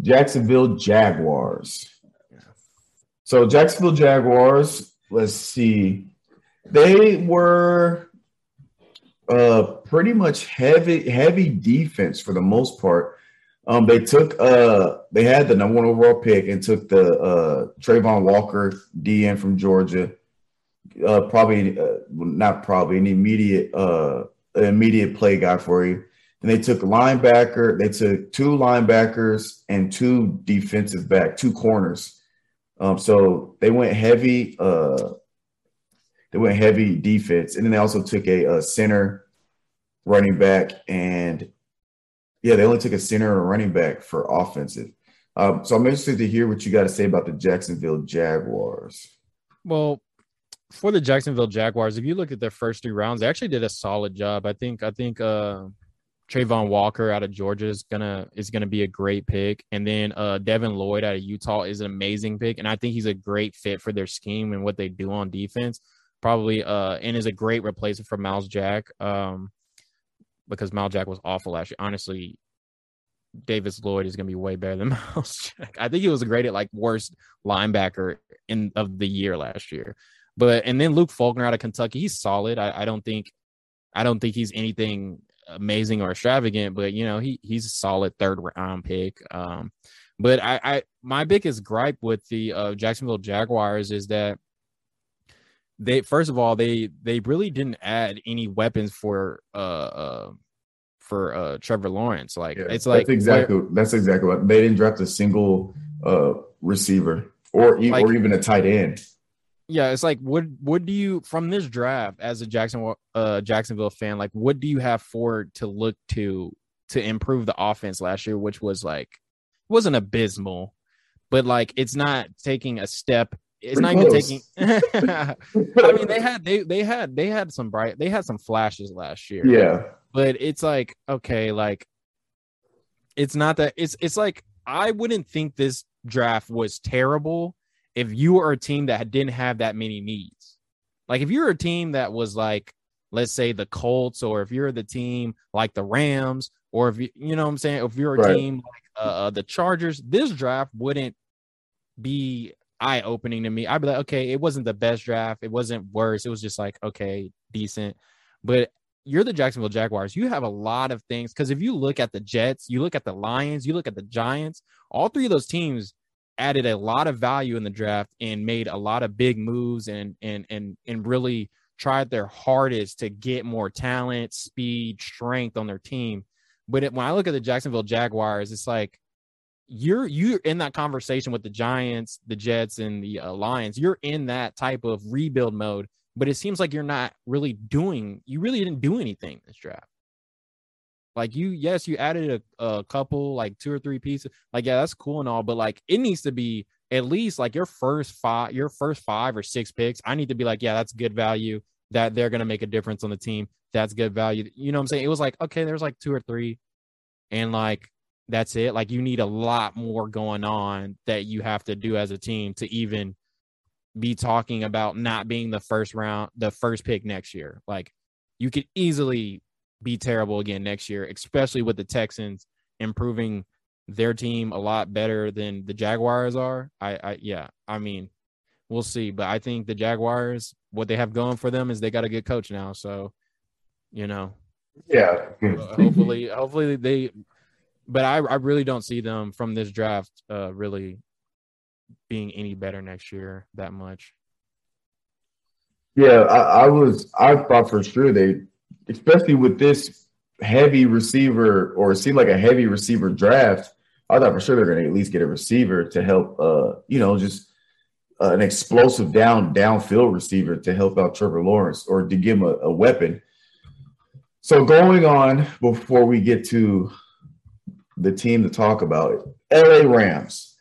Jacksonville Jaguars. So Jacksonville Jaguars, let's see, they were uh pretty much heavy heavy defense for the most part. Um, they took uh they had the number one overall pick and took the uh Travon Walker DN from Georgia. uh, probably uh, not probably an immediate uh, immediate play guy for you. And they took linebacker. They took two linebackers and two defensive back, two corners. Um, so they went heavy. Uh, they went heavy defense, and then they also took a, a center, running back, and yeah, they only took a center and a running back for offensive. Um, so I'm interested to hear what you got to say about the Jacksonville Jaguars. Well, for the Jacksonville Jaguars, if you look at their first three rounds, they actually did a solid job. I think I think uh Travon Walker out of Georgia is gonna is gonna be a great pick, and then uh Devin Lloyd out of Utah is an amazing pick, and I think he's a great fit for their scheme and what they do on defense. Probably uh and is a great replacement for Myles Jack. Um, because Myles Jack was awful last year. Honestly, Davis Lloyd is going to be way better than Myles Jack. I think he was a at like worst linebacker in of the year last year. But and then Luke Fortner out of Kentucky, he's solid. I, I don't think I don't think he's anything amazing or extravagant, but you know he he's a solid third round pick. Um, but I, I my biggest gripe with the uh, Jacksonville Jaguars is that they first of all they they really didn't add any weapons for uh, uh for uh Trevor Lawrence. Like Yeah, it's like that's exactly that's exactly what they didn't draft a single uh receiver or Like- or even a tight end. yeah, it's like what what do you from this draft as a Jacksonville uh Jacksonville fan, like what do you have forward to look to to improve the offense last year, which was like wasn't abysmal, but like it's not taking a step. It's Pretty not even taking I mean they had they they had they had some bright they had some flashes last year. yeah, but it's like okay like it's not that it's it's like i wouldn't think this draft was terrible if you were a team that didn't have that many needs like if you're a team that was like let's say the colts or if you're the team like the rams or if you you know what i'm saying if you're a Right. team like uh, the chargers this draft wouldn't be eye opening to me i'd be like okay it wasn't the best draft it wasn't worse it was just like okay decent but you're the Jacksonville Jaguars. You have a lot of things because if you look at the Jets, you look at the Lions, you look at the Giants, all three of those teams added a lot of value in the draft and made a lot of big moves and and and and really tried their hardest to get more talent, speed, strength on their team. But it, when I look at the Jacksonville Jaguars, it's like you're you're in that conversation with the Giants, the Jets, and the uh, Lions. You're in that type of rebuild mode but it seems like you're not really doing you really didn't do anything this draft like you yes you added a, a couple like two or three pieces like yeah that's cool and all but like it needs to be at least like your first five your first five or six picks i need to be like yeah that's good value that they're to make a difference on the team that's good value you know what i'm saying it was like okay there's like two or three and like that's it like you need a lot more going on that you have to do as a team to even be talking about not being the first round, the first pick next year. Like you could easily be terrible again next year, especially with the Texans improving their team a lot better than the Jaguars are. I, I yeah, I mean, we'll see. But I think the Jaguars, what they have going for them is they got a good coach now. So, you know, yeah. hopefully, hopefully they. But I, I really don't see them from this draft uh, really being any better next year that much. Yeah, I, I was. I thought for sure they, especially with this heavy receiver, or it seemed like a heavy receiver draft. I thought for sure they're going to at least get a receiver to help. Uh, you know, just uh, an explosive down downfield receiver to help out Trevor Lawrence or to give him a, a weapon. So going on before we get to the team to talk about, it. LA Rams.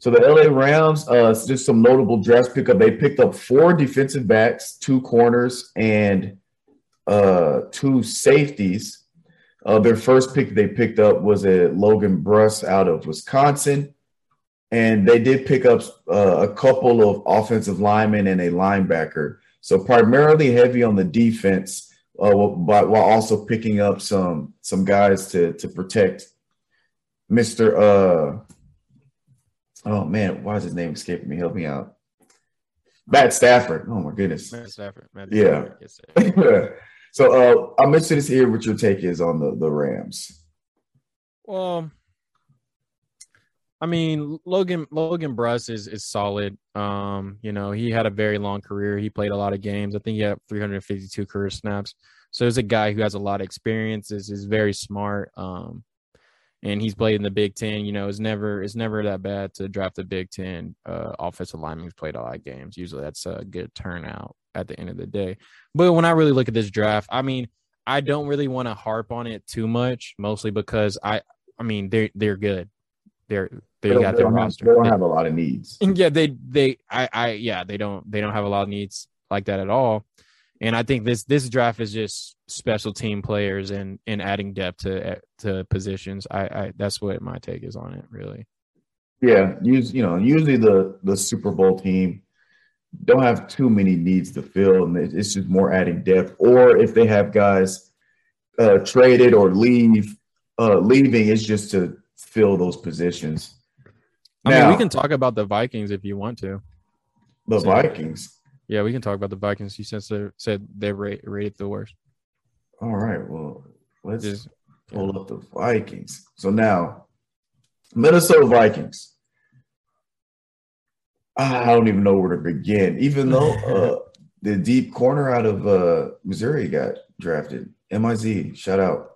So the LA Rams, uh, just some notable draft pickup. They picked up four defensive backs, two corners, and uh, two safeties. Uh, their first pick they picked up was a Logan Bruss out of Wisconsin, and they did pick up uh, a couple of offensive linemen and a linebacker. So primarily heavy on the defense, uh, but while also picking up some some guys to to protect Mister. Uh, oh man, why is his name escaping me? Help me out. Matt Stafford. Oh my goodness. Matt Stafford. Matt Yeah. Stafford, yes, sir. so uh, I'm interested to hear what your take is on the, the Rams. Well, I mean, Logan Logan Bruss is is solid. Um, you know, he had a very long career. He played a lot of games. I think he had 352 career snaps. So he's a guy who has a lot of experience. Is is very smart. Um, and he's played in the Big Ten. You know, it's never it's never that bad to draft the Big Ten uh, offensive lineman who's played a lot of games. Usually, that's a good turnout at the end of the day. But when I really look at this draft, I mean, I don't really want to harp on it too much, mostly because I, I mean, they're they're good. They're they, got their have- roster. they don't They- have a lot of needs. yeah, they they I I yeah, they don't they don't have a lot of needs like that at all. And I think this this draft is just special team players and and adding depth to to positions. I I that's what my take is on it, really. Yeah, use you know usually the the Super Bowl team don't have too many needs to fill, and it's just more adding depth. Or if they have guys uh, traded or leave, uh, leaving, it's just to fill those positions. I mean, we can talk about the Vikings if you want to. the Vikings. Yeah, we can talk about the Vikings. You since they said they're ra- rated the worst. All right, well, let's Just pull up the Vikings. So now, Minnesota Vikings. I don't even know where to begin. Even though uh, the deep corner out of uh, Missouri got drafted, MIZ, shout out.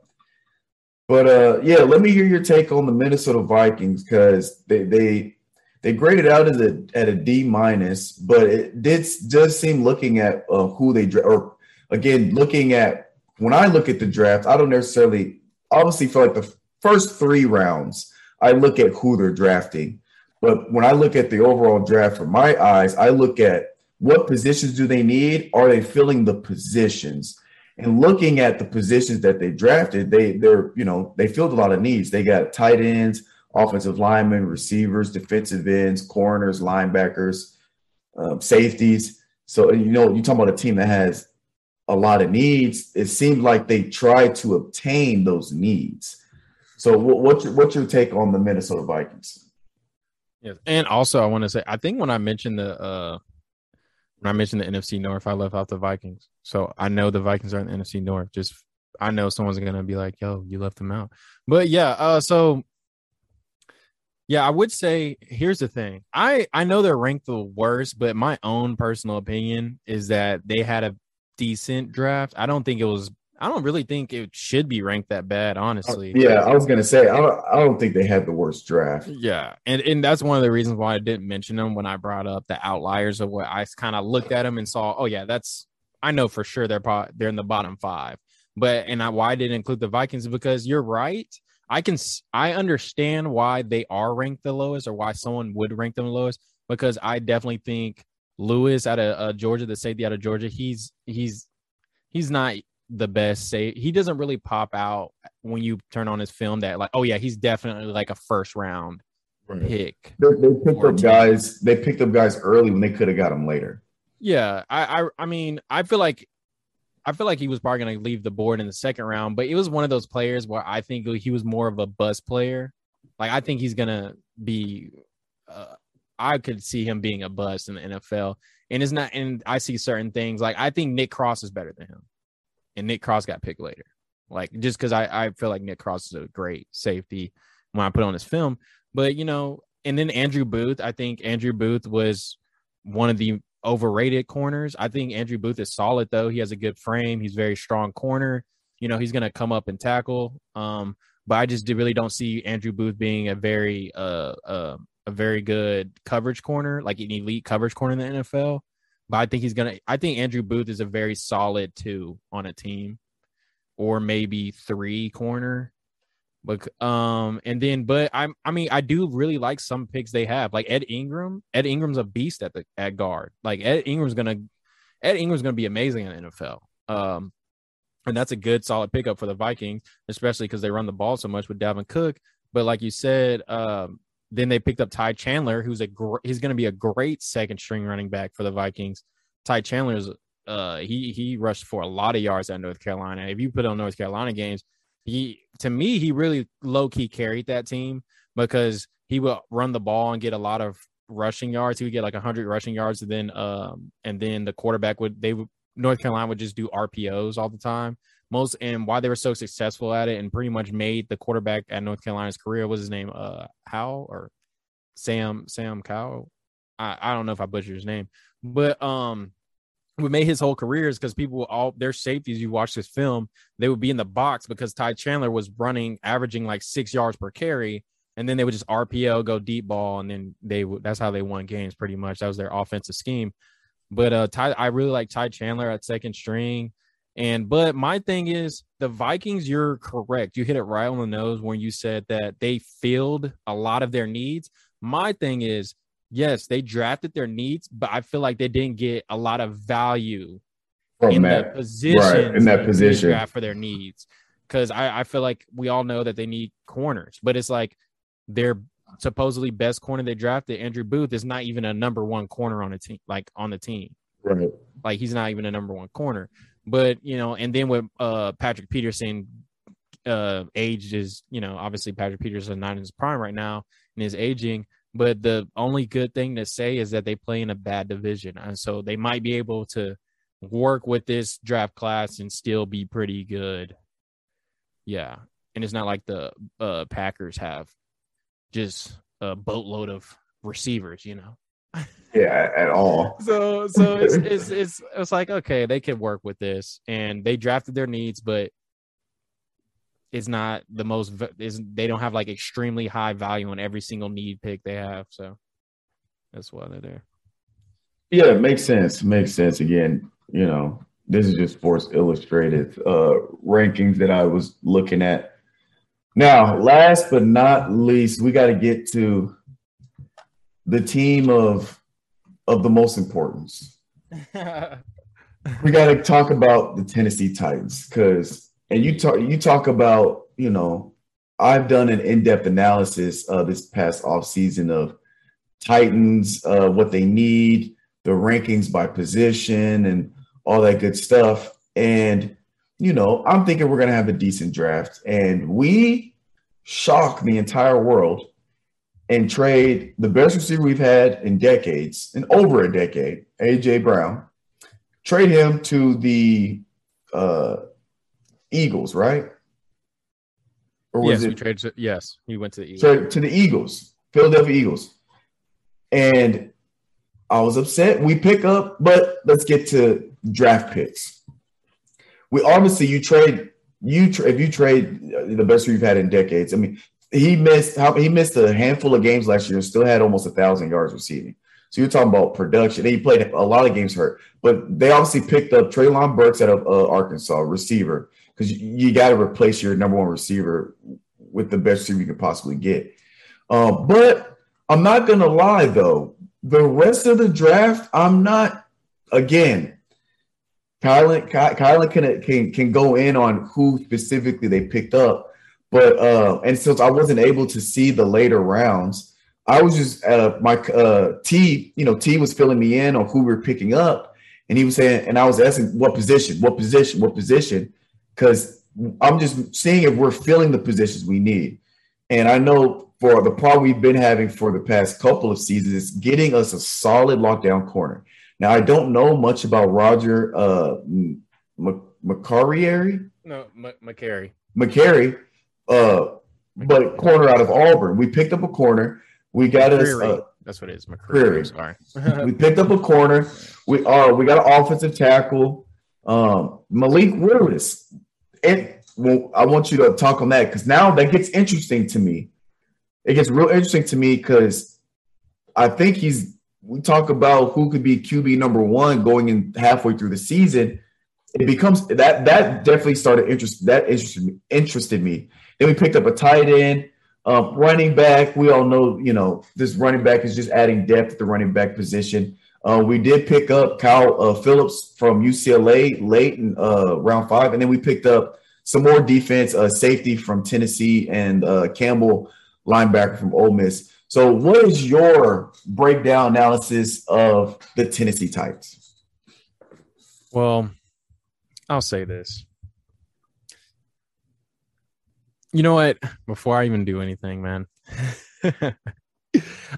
But uh, yeah, let me hear your take on the Minnesota Vikings because they they they graded out as a at a D minus, but it did does seem looking at uh, who they dra- or again looking at when I look at the draft, I don't necessarily obviously feel like the first three rounds, I look at who they're drafting. But when I look at the overall draft from my eyes, I look at what positions do they need? Are they filling the positions? And looking at the positions that they drafted, they they're you know they filled a lot of needs. They got tight ends, offensive linemen, receivers, defensive ends, corners, linebackers, um, safeties. So you know you talk about a team that has a lot of needs. It seemed like they tried to obtain those needs. So what, what's your, what's your take on the Minnesota Vikings? Yes. And also I want to say I think when I mentioned the uh when I mentioned the NFC North, I left out the Vikings. So I know the Vikings are in the NFC North. Just I know someone's gonna be like, yo, you left them out. But yeah, uh so yeah, I would say here's the thing. I I know they're ranked the worst, but my own personal opinion is that they had a decent draft. I don't think it was I don't really think it should be ranked that bad, honestly. Uh, yeah, I was gonna say I don't, I don't think they had the worst draft. Yeah, and and that's one of the reasons why I didn't mention them when I brought up the outliers of what I kind of looked at them and saw. Oh yeah, that's I know for sure they're pro- they're in the bottom five. But and I, why I didn't include the Vikings because you're right. I can I understand why they are ranked the lowest or why someone would rank them the lowest because I definitely think Lewis out of uh, Georgia, the safety out of Georgia, he's he's he's not the best say he doesn't really pop out when you turn on his film that like oh yeah he's definitely like a first round pick They, they picked up guys. They picked up guys early when they could have got them later. yeah I, I i mean i feel like i feel like he was probably going to leave the board in the second round but it was one of those players where i think he was more of a buzz player. Like i think he's going to be uh, i could see him being a bust in the nfl and it's not and i see certain things like i think nick cross is better than him. And nick cross got picked later. Like just because I, I feel like nick cross is a great safety when i put on his film. But you know and then andrew booth i think andrew booth was one of the overrated corners. I think Andrew Booth is solid though. He has a good frame. He's very strong corner. You know, he's going to come up and tackle. Um, but I just really don't see Andrew Booth being a very uh, uh a very good coverage corner, like an elite coverage corner in the NFL. But I think he's gonna. I think Andrew Booth is a very solid two on a team, or maybe three corner. But um, and then, but I'm, I mean, I do really like some picks they have, like Ed Ingram. Ed Ingram's a beast at the at guard. Like Ed Ingram's gonna, Ed Ingram's gonna be amazing in the NFL. Um, and that's a good solid pickup for the Vikings, especially because they run the ball so much with Dalvin Cook. But like you said, um, then they picked up Ty Chandler, who's a gr- he's going to be a great second string running back for the Vikings. Ty Chandler's uh he he rushed for a lot of yards at North Carolina. If you put on North Carolina games, he to me he really low key carried that team because he would run the ball and get a lot of rushing yards. He would get like 100 rushing yards and then um and then the quarterback would they would North Carolina would just do RPOs all the time. Most and why they were so successful at it and pretty much made the quarterback at North Carolina's career was his name uh How or Sam Sam Cowell. I, I don't know if I butchered his name, but um, what made his whole career is because people all their safeties. You watch this film, they would be in the box because Ty Chandler was running, averaging like six yards per carry, and then they would just RPO, go deep ball, and then they would. That's how they won games, pretty much. That was their offensive scheme. But uh, Ty, I really like Ty Chandler at second string. And but my thing is the Vikings, you're correct. You hit it right on the nose when you said that they filled a lot of their needs. My thing is, yes, they drafted their needs, but I feel like they didn't get a lot of value From in that. the position right, in that position. draft for their needs. Because I, I feel like we all know that they need corners, but it's like their supposedly best corner they drafted, Andrew Booth, is not even a number one corner on a team, like on the team. Right. Like he's not even a number one corner. But you know, and then with uh Patrick Peterson uh age is, you know, obviously Patrick Peterson is not in his prime right now and is aging. But the only good thing to say is that they play in a bad division. And so they might be able to work with this draft class and still be pretty good. Yeah. And it's not like the uh Packers have just a boatload of receivers, you know. Yeah, at all. So so it's it's it's it's like okay, they can work with this, and they drafted their needs, but it's not the most. Is they don't have like extremely high value on every single need pick they have. So that's why they're there. Yeah, it makes sense. Makes sense. Again, you know, this is just Sports Illustrated uh, rankings that I was looking at. Now, last but not least, we got to get to the team of of the most importance. We got to talk about the Tennessee Titans because, and you talk you talk about, you know, I've done an in depth analysis uh, this past off season of Titans, uh, what they need, the rankings by position, and all that good stuff. And you know, I'm thinking we're gonna have a decent draft, and we shock the entire world and trade the best receiver we've had in decades, in over a decade, AJ Brown. Trade him to the uh, Eagles, right? Or yes, we traded. To, yes, he went to the Eagles. trade to the Eagles, Philadelphia Eagles. And I was upset. We pick up, but let's get to draft picks. We obviously you trade you tra- if you trade the best we've had in decades. I mean, he missed how he missed a handful of games last year and still had almost a thousand yards receiving. So you're talking about production. He played a lot of games hurt, but they obviously picked up Treylon Burks out of uh, Arkansas, receiver, because you, got to replace your number one receiver with the best receiver you could possibly get. Uh, but I'm not gonna lie though, the rest of the draft, I'm not. Again, Kylan, Ky- Kylan can can can go in on who specifically they picked up, but uh, and since I wasn't able to see the later rounds, I was just uh, my uh, T, you know, T was filling me in on who we were picking up, and he was saying, and I was asking what position, what position, what position, because I'm just seeing if we're filling the positions we need. And I know for the problem we've been having for the past couple of seasons is getting us a solid lockdown corner. Now I don't know much about Roger uh, M- M- McCarriere, no, M- McCary. McCary, uh, but corner out of Auburn. We picked up a corner. We got us. Uh, That's what it is. McCreary. McCreary. Sorry. we picked up a corner. We uh we got an offensive tackle, um, Malik Willis. And well, I want you to talk on that because now that gets interesting to me. It gets real interesting to me because I think he's. We talk about who could be QB number one going in halfway through the season. It becomes that that definitely started interest that interested me, interested me. Then we picked up a tight end. Um, running back, we all know, you know, this running back is just adding depth at the running back position. Uh, we did pick up Kyle uh, Phillips from UCLA late in uh, round five, and then we picked up some more defense, uh, safety from Tennessee, and uh, Campbell, linebacker from Ole Miss. So, what is your breakdown analysis of the Tennessee Titans? Well, I'll say this. You know what? Before I even do anything, man,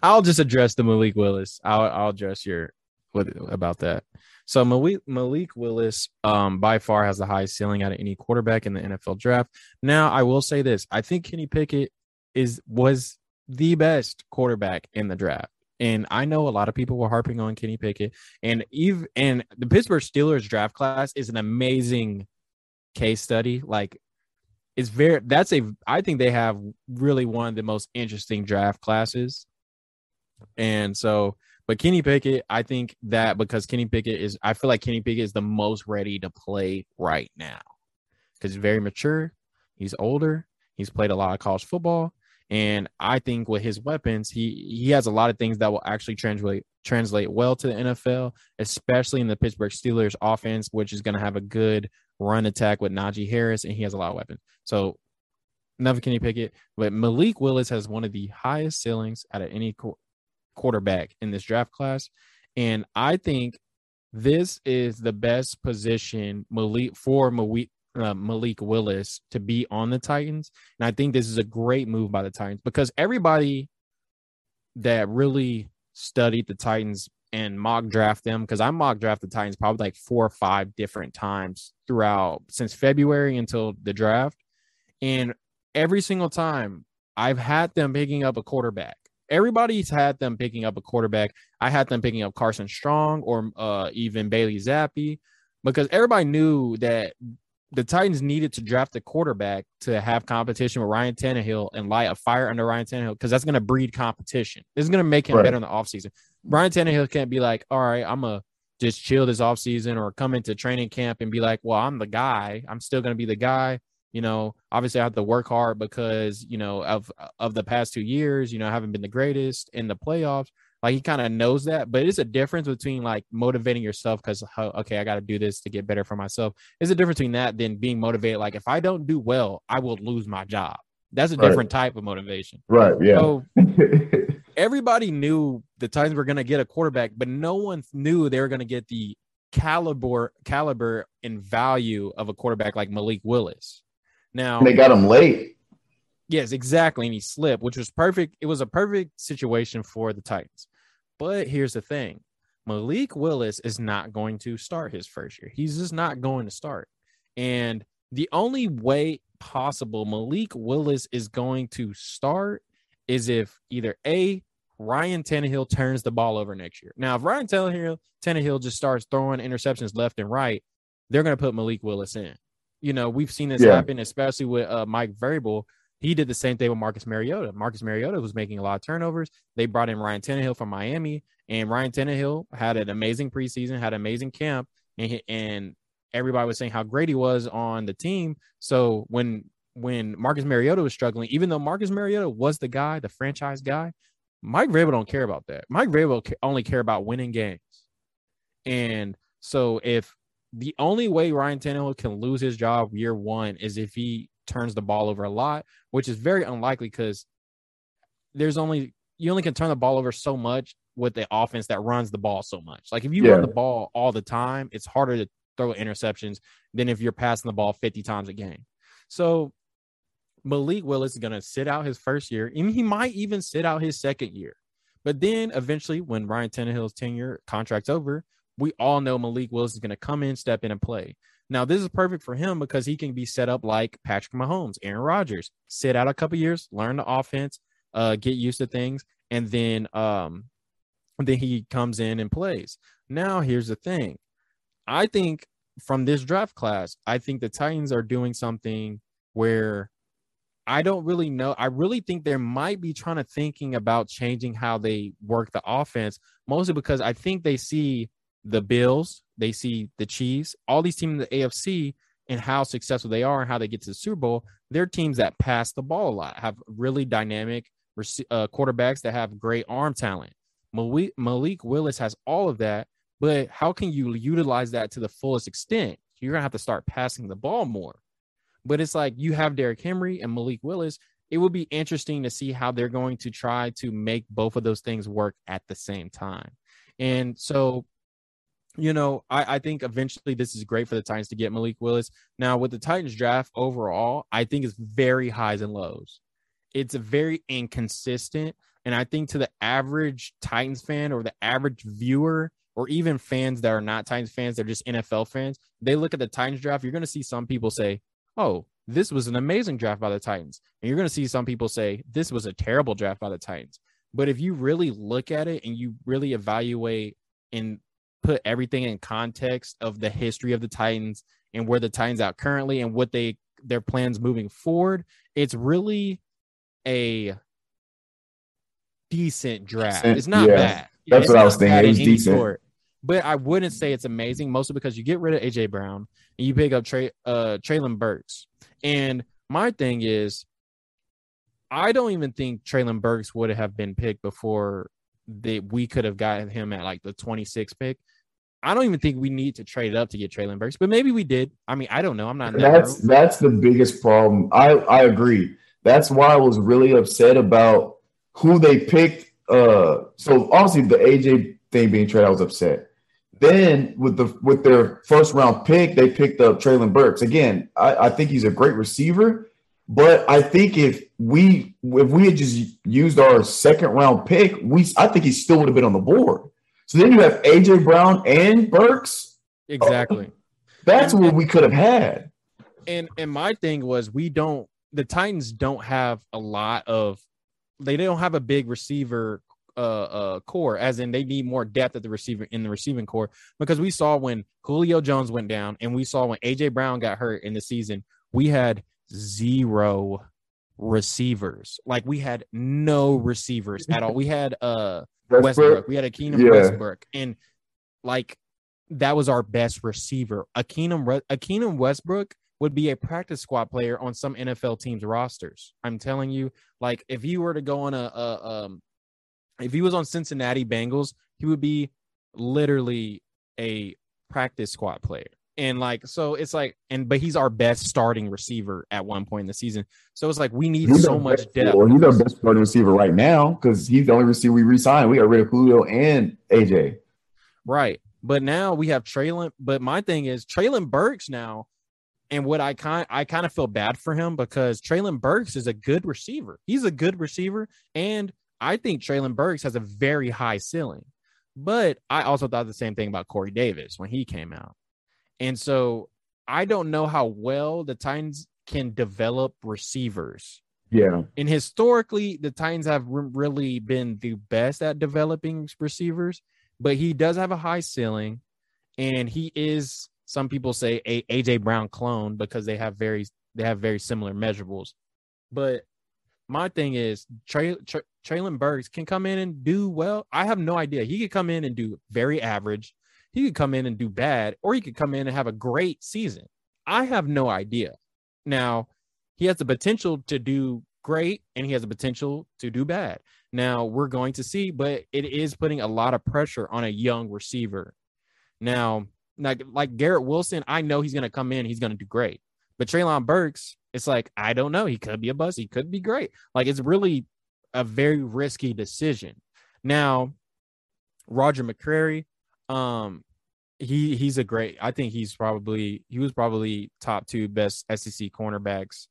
I'll just address the Malik Willis. I'll I'll address your what about that. So Malik Malik Willis, um, by far has the highest ceiling out of any quarterback in the NFL draft. Now, I will say this: I think Kenny Pickett is was the best quarterback in the draft. And I know a lot of people were harping on Kenny Pickett, and even and the Pittsburgh Steelers draft class is an amazing case study. Like, it's very that's a I think they have really one of the most interesting draft classes. And so, but Kenny Pickett, I think that because Kenny Pickett is, I feel like Kenny Pickett is the most ready to play right now because he's very mature, he's older, he's played a lot of college football, and I think with his weapons, he he has a lot of things that will actually translate translate well to the NFL, especially in the Pittsburgh Steelers offense, which is going to have a good run attack with Najee Harris, and he has a lot of weapons. So, never can you pick it. but Malik Willis has one of the highest ceilings out of any qu- quarterback in this draft class, and I think this is the best position Malik for Malik, uh, Malik Willis to be on the Titans. And I think this is a great move by the Titans because everybody that really studied the Titans and mock draft them, because I mock draft the Titans probably like four or five different times throughout since February until the draft. And every single time I've had them picking up a quarterback. Everybody's had them picking up a quarterback. I had them picking up Carson Strong or uh, even Bailey Zappe because everybody knew that the Titans needed to draft a quarterback to have competition with Ryan Tannehill and light a fire under Ryan Tannehill because that's going to breed competition. This is going to make him Right. better in the offseason. Ryan Tannehill can't be like, all right, I'm to just chill this offseason or come into training camp and be like, well, I'm the guy. I'm still going to be the guy. You know, obviously I have to work hard because, you know, of of the past two years, you know, I haven't been the greatest in the playoffs. Like he kind of knows that, but it's a difference between like motivating yourself because okay, I got to do this to get better for myself. There's a difference between that than being motivated. Like if I don't do well, I will lose my job. That's a Right. different type of motivation. right. Yeah. So everybody knew the Titans were going to get a quarterback, but no one knew they were going to get the caliber, caliber and value of a quarterback like Malik Willis. Now, they got him late. Yes, exactly. And he slipped, which was perfect. It was a perfect situation for the Titans. But here's the thing Malik Willis is not going to start his first year. He's just not going to start. And the only way possible Malik Willis is going to start is if either A, Ryan Tannehill turns the ball over next year. Now, if Ryan Tannehill, Tannehill just starts throwing interceptions left and right, they're going to put Malik Willis in. You know, we've seen this Yeah. happen, especially with uh, Mike Vrabel. He did the same thing with Marcus Mariota. Marcus Mariota was making a lot of turnovers. They brought in Ryan Tannehill from Miami, and Ryan Tannehill had an amazing preseason, had an amazing camp, and and everybody was saying how great he was on the team. So when when Marcus Mariota was struggling, even though Marcus Mariota was the guy, the franchise guy, Mike Vrabel don't care about that. Mike Vrabel only care about winning games. And so if the only way Ryan Tannehill can lose his job year one is if he turns the ball over a lot, which is very unlikely because there's only you only can turn the ball over so much with the offense that runs the ball so much. Like if you Yeah. run the ball all the time, it's harder to throw interceptions than if you're passing the ball 50 times a game. So Malik Willis is going to sit out his first year, and he might even sit out his second year. But then eventually, when Ryan Tannehill's tenure contract's over, we all know Malik Willis is going to come in, step in, and play. Now, this is perfect for him because he can be set up like Patrick Mahomes, Aaron Rodgers, sit out a couple years, learn the offense, uh, get used to things, and then um, then he comes in and plays. Now, here's the thing: I think from this draft class, I think the Titans are doing something where I don't really know. I really think they might be trying to thinking about changing how they work the offense, mostly because I think they see the Bills, they see the Chiefs, all these teams in the AFC and how successful they are and how they get to the Super Bowl. They're teams that pass the ball a lot, have really dynamic uh, quarterbacks that have great arm talent. Malik, Malik Willis has all of that, but how can you utilize that to the fullest extent? You're gonna have to start passing the ball more. But it's like you have Derrick Henry and Malik Willis. It would be interesting to see how they're going to try to make both of those things work at the same time. And so, you know, I, I think eventually this is great for the Titans to get Malik Willis. Now, with the Titans draft overall, I think it's very highs and lows. It's very inconsistent. And I think to the average Titans fan or the average viewer, or even fans that are not Titans fans, they're just NFL fans, they look at the Titans draft. You're going to see some people say, oh, this was an amazing draft by the Titans. And you're going to see some people say this was a terrible draft by the Titans. But if you really look at it and you really evaluate and put everything in context of the history of the Titans and where the Titans out currently and what they their plans moving forward, it's really a decent draft. It's not yeah. bad. That's It's what I was thinking. It was decent. sort. But I wouldn't say it's amazing, mostly because you get rid of AJ Brown and you pick up Trey uh Treylon Burks. And my thing is, I don't even think Treylon Burks would have been picked before that we could have gotten him at like the 26th pick. I don't even think we need to trade up to get Treylon Burks, but maybe we did. I mean, I don't know. I'm not in that That's that's the biggest problem. I I agree. That's why I was really upset about who they picked. Uh, so obviously the AJ thing being traded, I was upset. Then with the with their first round pick, they picked up Treylon Burks. Again, I, I think he's a great receiver, but I think if we if we had just used our second round pick, we I think he still would have been on the board. So then you have AJ Brown and Burks. Exactly. That's what we could have had. and and my thing was we don't the Titans don't have a lot of they don't have a big receiver uh uh corps as in they need more depth at the receiver in the receiving corps because we saw when Julio Jones went down and we saw when AJ Brown got hurt in the season we had zero receivers like we had no receivers at all we had uh Westbrook. We had Akeem Yeah. Westbrook, and like that was our best receiver. Akeem Akeem Westbrook would be a practice squad player on some NFL teams rosters. I'm telling you, like if you were to go on a, a um, if he was on Cincinnati Bengals, he would be literally a practice squad player. And like so, it's like, and but he's our best starting receiver at one point in the season. So it's like we need He's so much best- depth. Well, he's our best starting receiver right now because he's the only receiver we re-signed. We got rid of Julio and AJ. Right. But now we have Treylon. But my thing is Treylon Burks now, and what I kind I kind of feel bad for him because Treylon Burks is a good receiver. He's a good receiver, and I think Treylon Burks has a very high ceiling. But I also thought the same thing about Corey Davis when he came out. And so I don't know how well the Titans can develop receivers. Yeah, And historically, the Titans have re- really been the best at developing receivers, but he does have a high ceiling, and he is some people say a AJ Brown clone because they have very they have very similar measurables. But my thing is, Trey, Treylon Burks can come in and do well. I have no idea. He could come in and do very average. He could come in and do bad, or he could come in and have a great season. I have no idea. Now, he has the potential to do great and he has the potential to do bad. Now we're going to see, but it is putting a lot of pressure on a young receiver. Now, like like Garrett Wilson, I know he's going to come in, he's going to do great. But Treylon Burks, it's like I don't know. He could be a bust. He could be great. Like it's really a very risky decision. Now, Roger McCreary, um, he he's a great. I think he's probably he was probably top two best SEC cornerbacks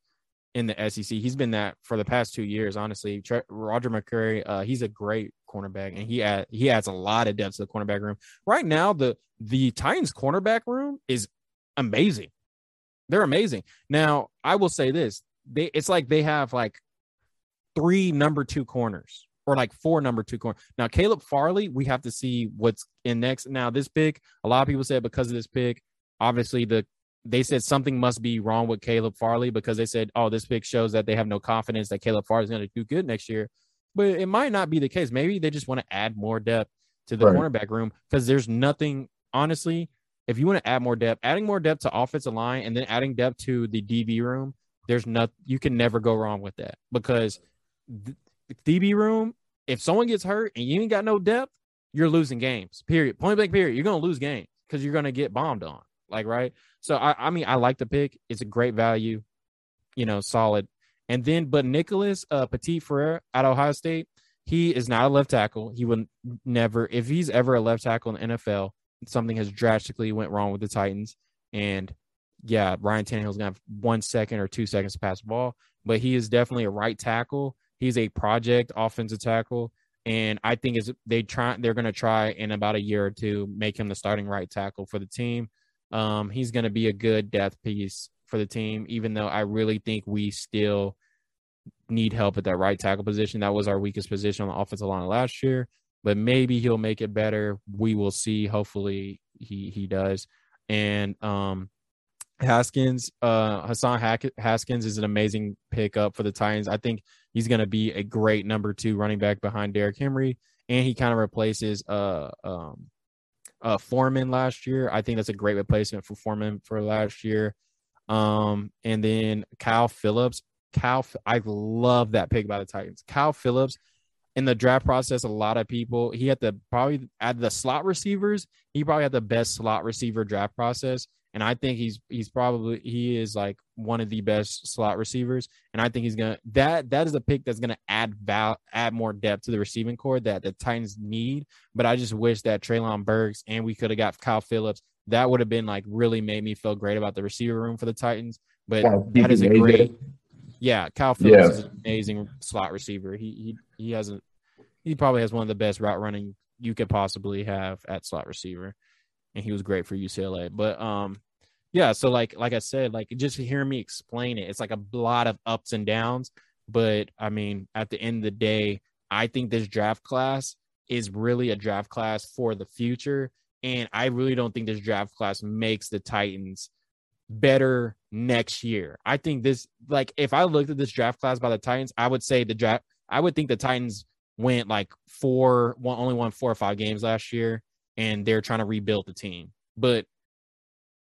in the SEC. He's been that for the past two years. Honestly, Tre- Roger McCreary, uh, he's a great cornerback, and he add, he adds a lot of depth to the cornerback room. Right now, the the Titans cornerback room is amazing. They're amazing. Now, I will say this: they it's like they have like three number two corners or like four number two corners. Now, Caleb Farley, we have to see what's in next. Now, this pick, a lot of people said because of this pick, obviously the they said something must be wrong with Caleb Farley because they said, oh, this pick shows that they have no confidence that Caleb Farley is going to do good next year. But it might not be the case. Maybe they just want to add more depth to the Right. cornerback room because there's nothing, honestly, if you want to add more depth, adding more depth to offensive line and then adding depth to the DB room, there's not, you can never go wrong with that because the DB room, if someone gets hurt and you ain't got no depth, you're losing games. Period. Point blank. Period. You're gonna lose games because you're gonna get bombed on. Like right. So I, I mean, I like the pick. It's a great value. You know, solid. And then, but Nicholas uh, Petit-Frere at Ohio State, he is not a left tackle. He would never, if he's ever a left tackle in the NFL, something has drastically went wrong with the Titans. And yeah, Ryan Tannehill's gonna have one second or two seconds to pass the ball, but he is definitely a right tackle. He's a project offensive tackle, and I think is they try they're to try in about a year or two make him the starting right tackle for the team. Um, he's to be a good depth piece for the team, even though I really think we still need help at that right tackle position. That was our weakest position on the offensive line last year, but maybe he'll make it better. We will see. Hopefully he he does. And um Haskins, uh Hassan Haskins is an amazing pickup for the Titans. I think he's going to be a great number 2 running back behind Derrick Henry and he kind of replaces uh um uh Foreman last year. I think that's a great replacement for Foreman for last year. Um and then Kyle Phillips. Kyle I love that pick by the Titans. Kyle Phillips in the draft process, a lot of people he had the probably at the slot receivers, he probably had the best slot receiver draft process. And I think he's he's probably he is like one of the best slot receivers. And I think he's gonna that that is a pick that's gonna add val add more depth to the receiving corps that the Titans need. But I just wish that Treylon Burks and we could have got Kyle Phillips. That would have been like really made me feel great about the receiver room for the Titans. But Wow, that is a great yeah, Kyle Phillips Yeah. is an amazing slot receiver. He he he hasn't he probably has one of the best route running you could possibly have at slot receiver, and he was great for UCLA. But um, yeah. So like like I said, like just hear me explain it, it's like a lot of ups and downs. But I mean, at the end of the day, I think this draft class is really a draft class for the future, and I really don't think this draft class makes the Titans better next year. I think this like if I looked at this draft class by the Titans, I would say the draft I would think the Titans went like four one only won four or five games last year and they're trying to rebuild the team. But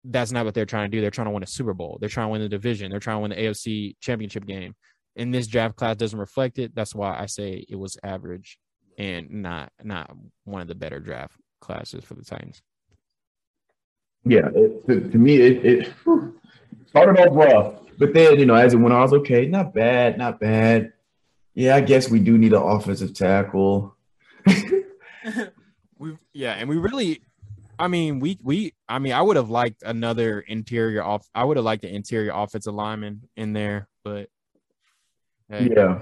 that's not what they're trying to do. They're trying to win a Super Bowl. They're trying to win the division. They're trying to win the AFC championship game. And this draft class doesn't reflect it. That's why I say it was average and not not one of the better draft classes for the Titans. Yeah, it, to, to me, it, it started off rough, but then you know, as it went on, I was okay, not bad, not bad. Yeah, I guess we do need an offensive tackle. we yeah, and we really I mean, we we I mean, I would have liked another interior off I would have liked the interior offensive lineman in there, but hey, Yeah,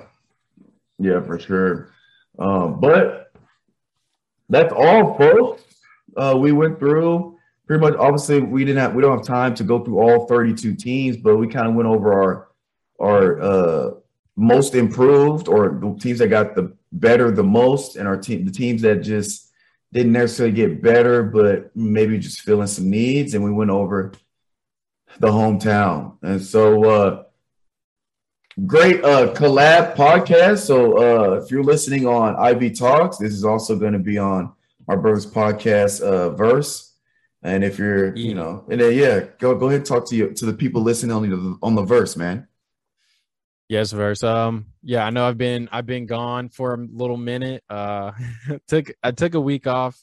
yeah, for sure. Um, but that's all, folks. Uh, we went through pretty much. Obviously, we didn't have we don't have time to go through all 32 teams, but we kind of went over our our uh, most improved or the teams that got the better the most, and our team the teams that just didn't necessarily get better, but maybe just filling some needs. And we went over the hometown, and so. uh great uh collab podcast so uh if you're listening on ib talks this is also going to be on our brothers podcast uh verse and if you're you know and then yeah go go ahead and talk to you to the people listening on the on the verse man Yes, verse. Um, yeah, I know I've been I've been gone for a little minute. Uh, took I took a week off.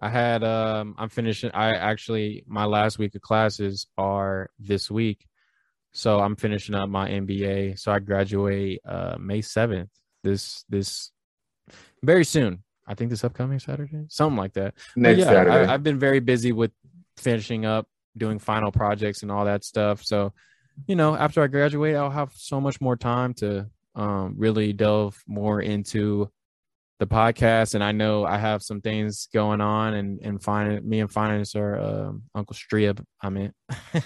I had um I'm finishing. I actually my last week of classes are this week, so I'm finishing up my MBA. So I graduate uh May seventh. This this very soon. I think this upcoming Saturday, something like that. But next yeah, saturday I, I've been very busy with finishing up, doing final projects and all that stuff. So, you know, after I graduate, I'll have so much more time to um, really delve more into the podcast. And I know I have some things going on, and and finance, me and finance are um, Uncle Strib. I mean,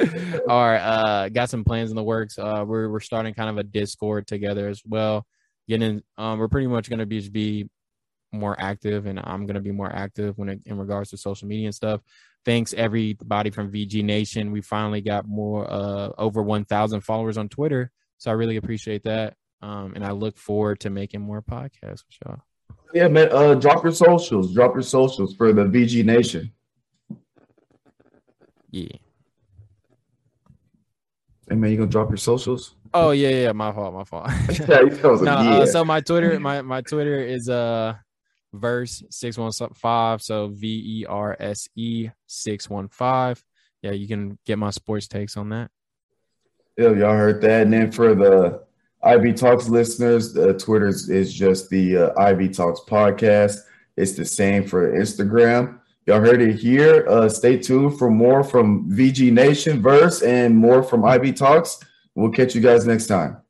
are uh, got some plans in the works. Uh, we're we're starting kind of a Discord together as well. Getting, um, we're pretty much going to be just be more active and I'm going to be more active when it, in regards to social media and stuff. Thanks everybody from VG Nation. We finally got more uh over 1000 followers on Twitter. So I really appreciate that. Um and I look forward to making more podcasts with y'all. yeah man uh drop your socials drop your socials for the vg nation Yeah. hey man you gonna drop your socials Oh yeah, yeah, my fault, my fault. yeah, no, uh, so my Twitter, my my Twitter is uh verse six one five. So V E R S E six one five. Yeah, you can get my sports takes on that. Yeah, y'all heard that. And then for the IB Talks listeners, uh, Twitter is, is just the uh, IB Talks podcast. It's the same for Instagram. Y'all heard it here. Uh, stay tuned for more from VG Nation Verse and more from IB Talks. We'll catch you guys next time.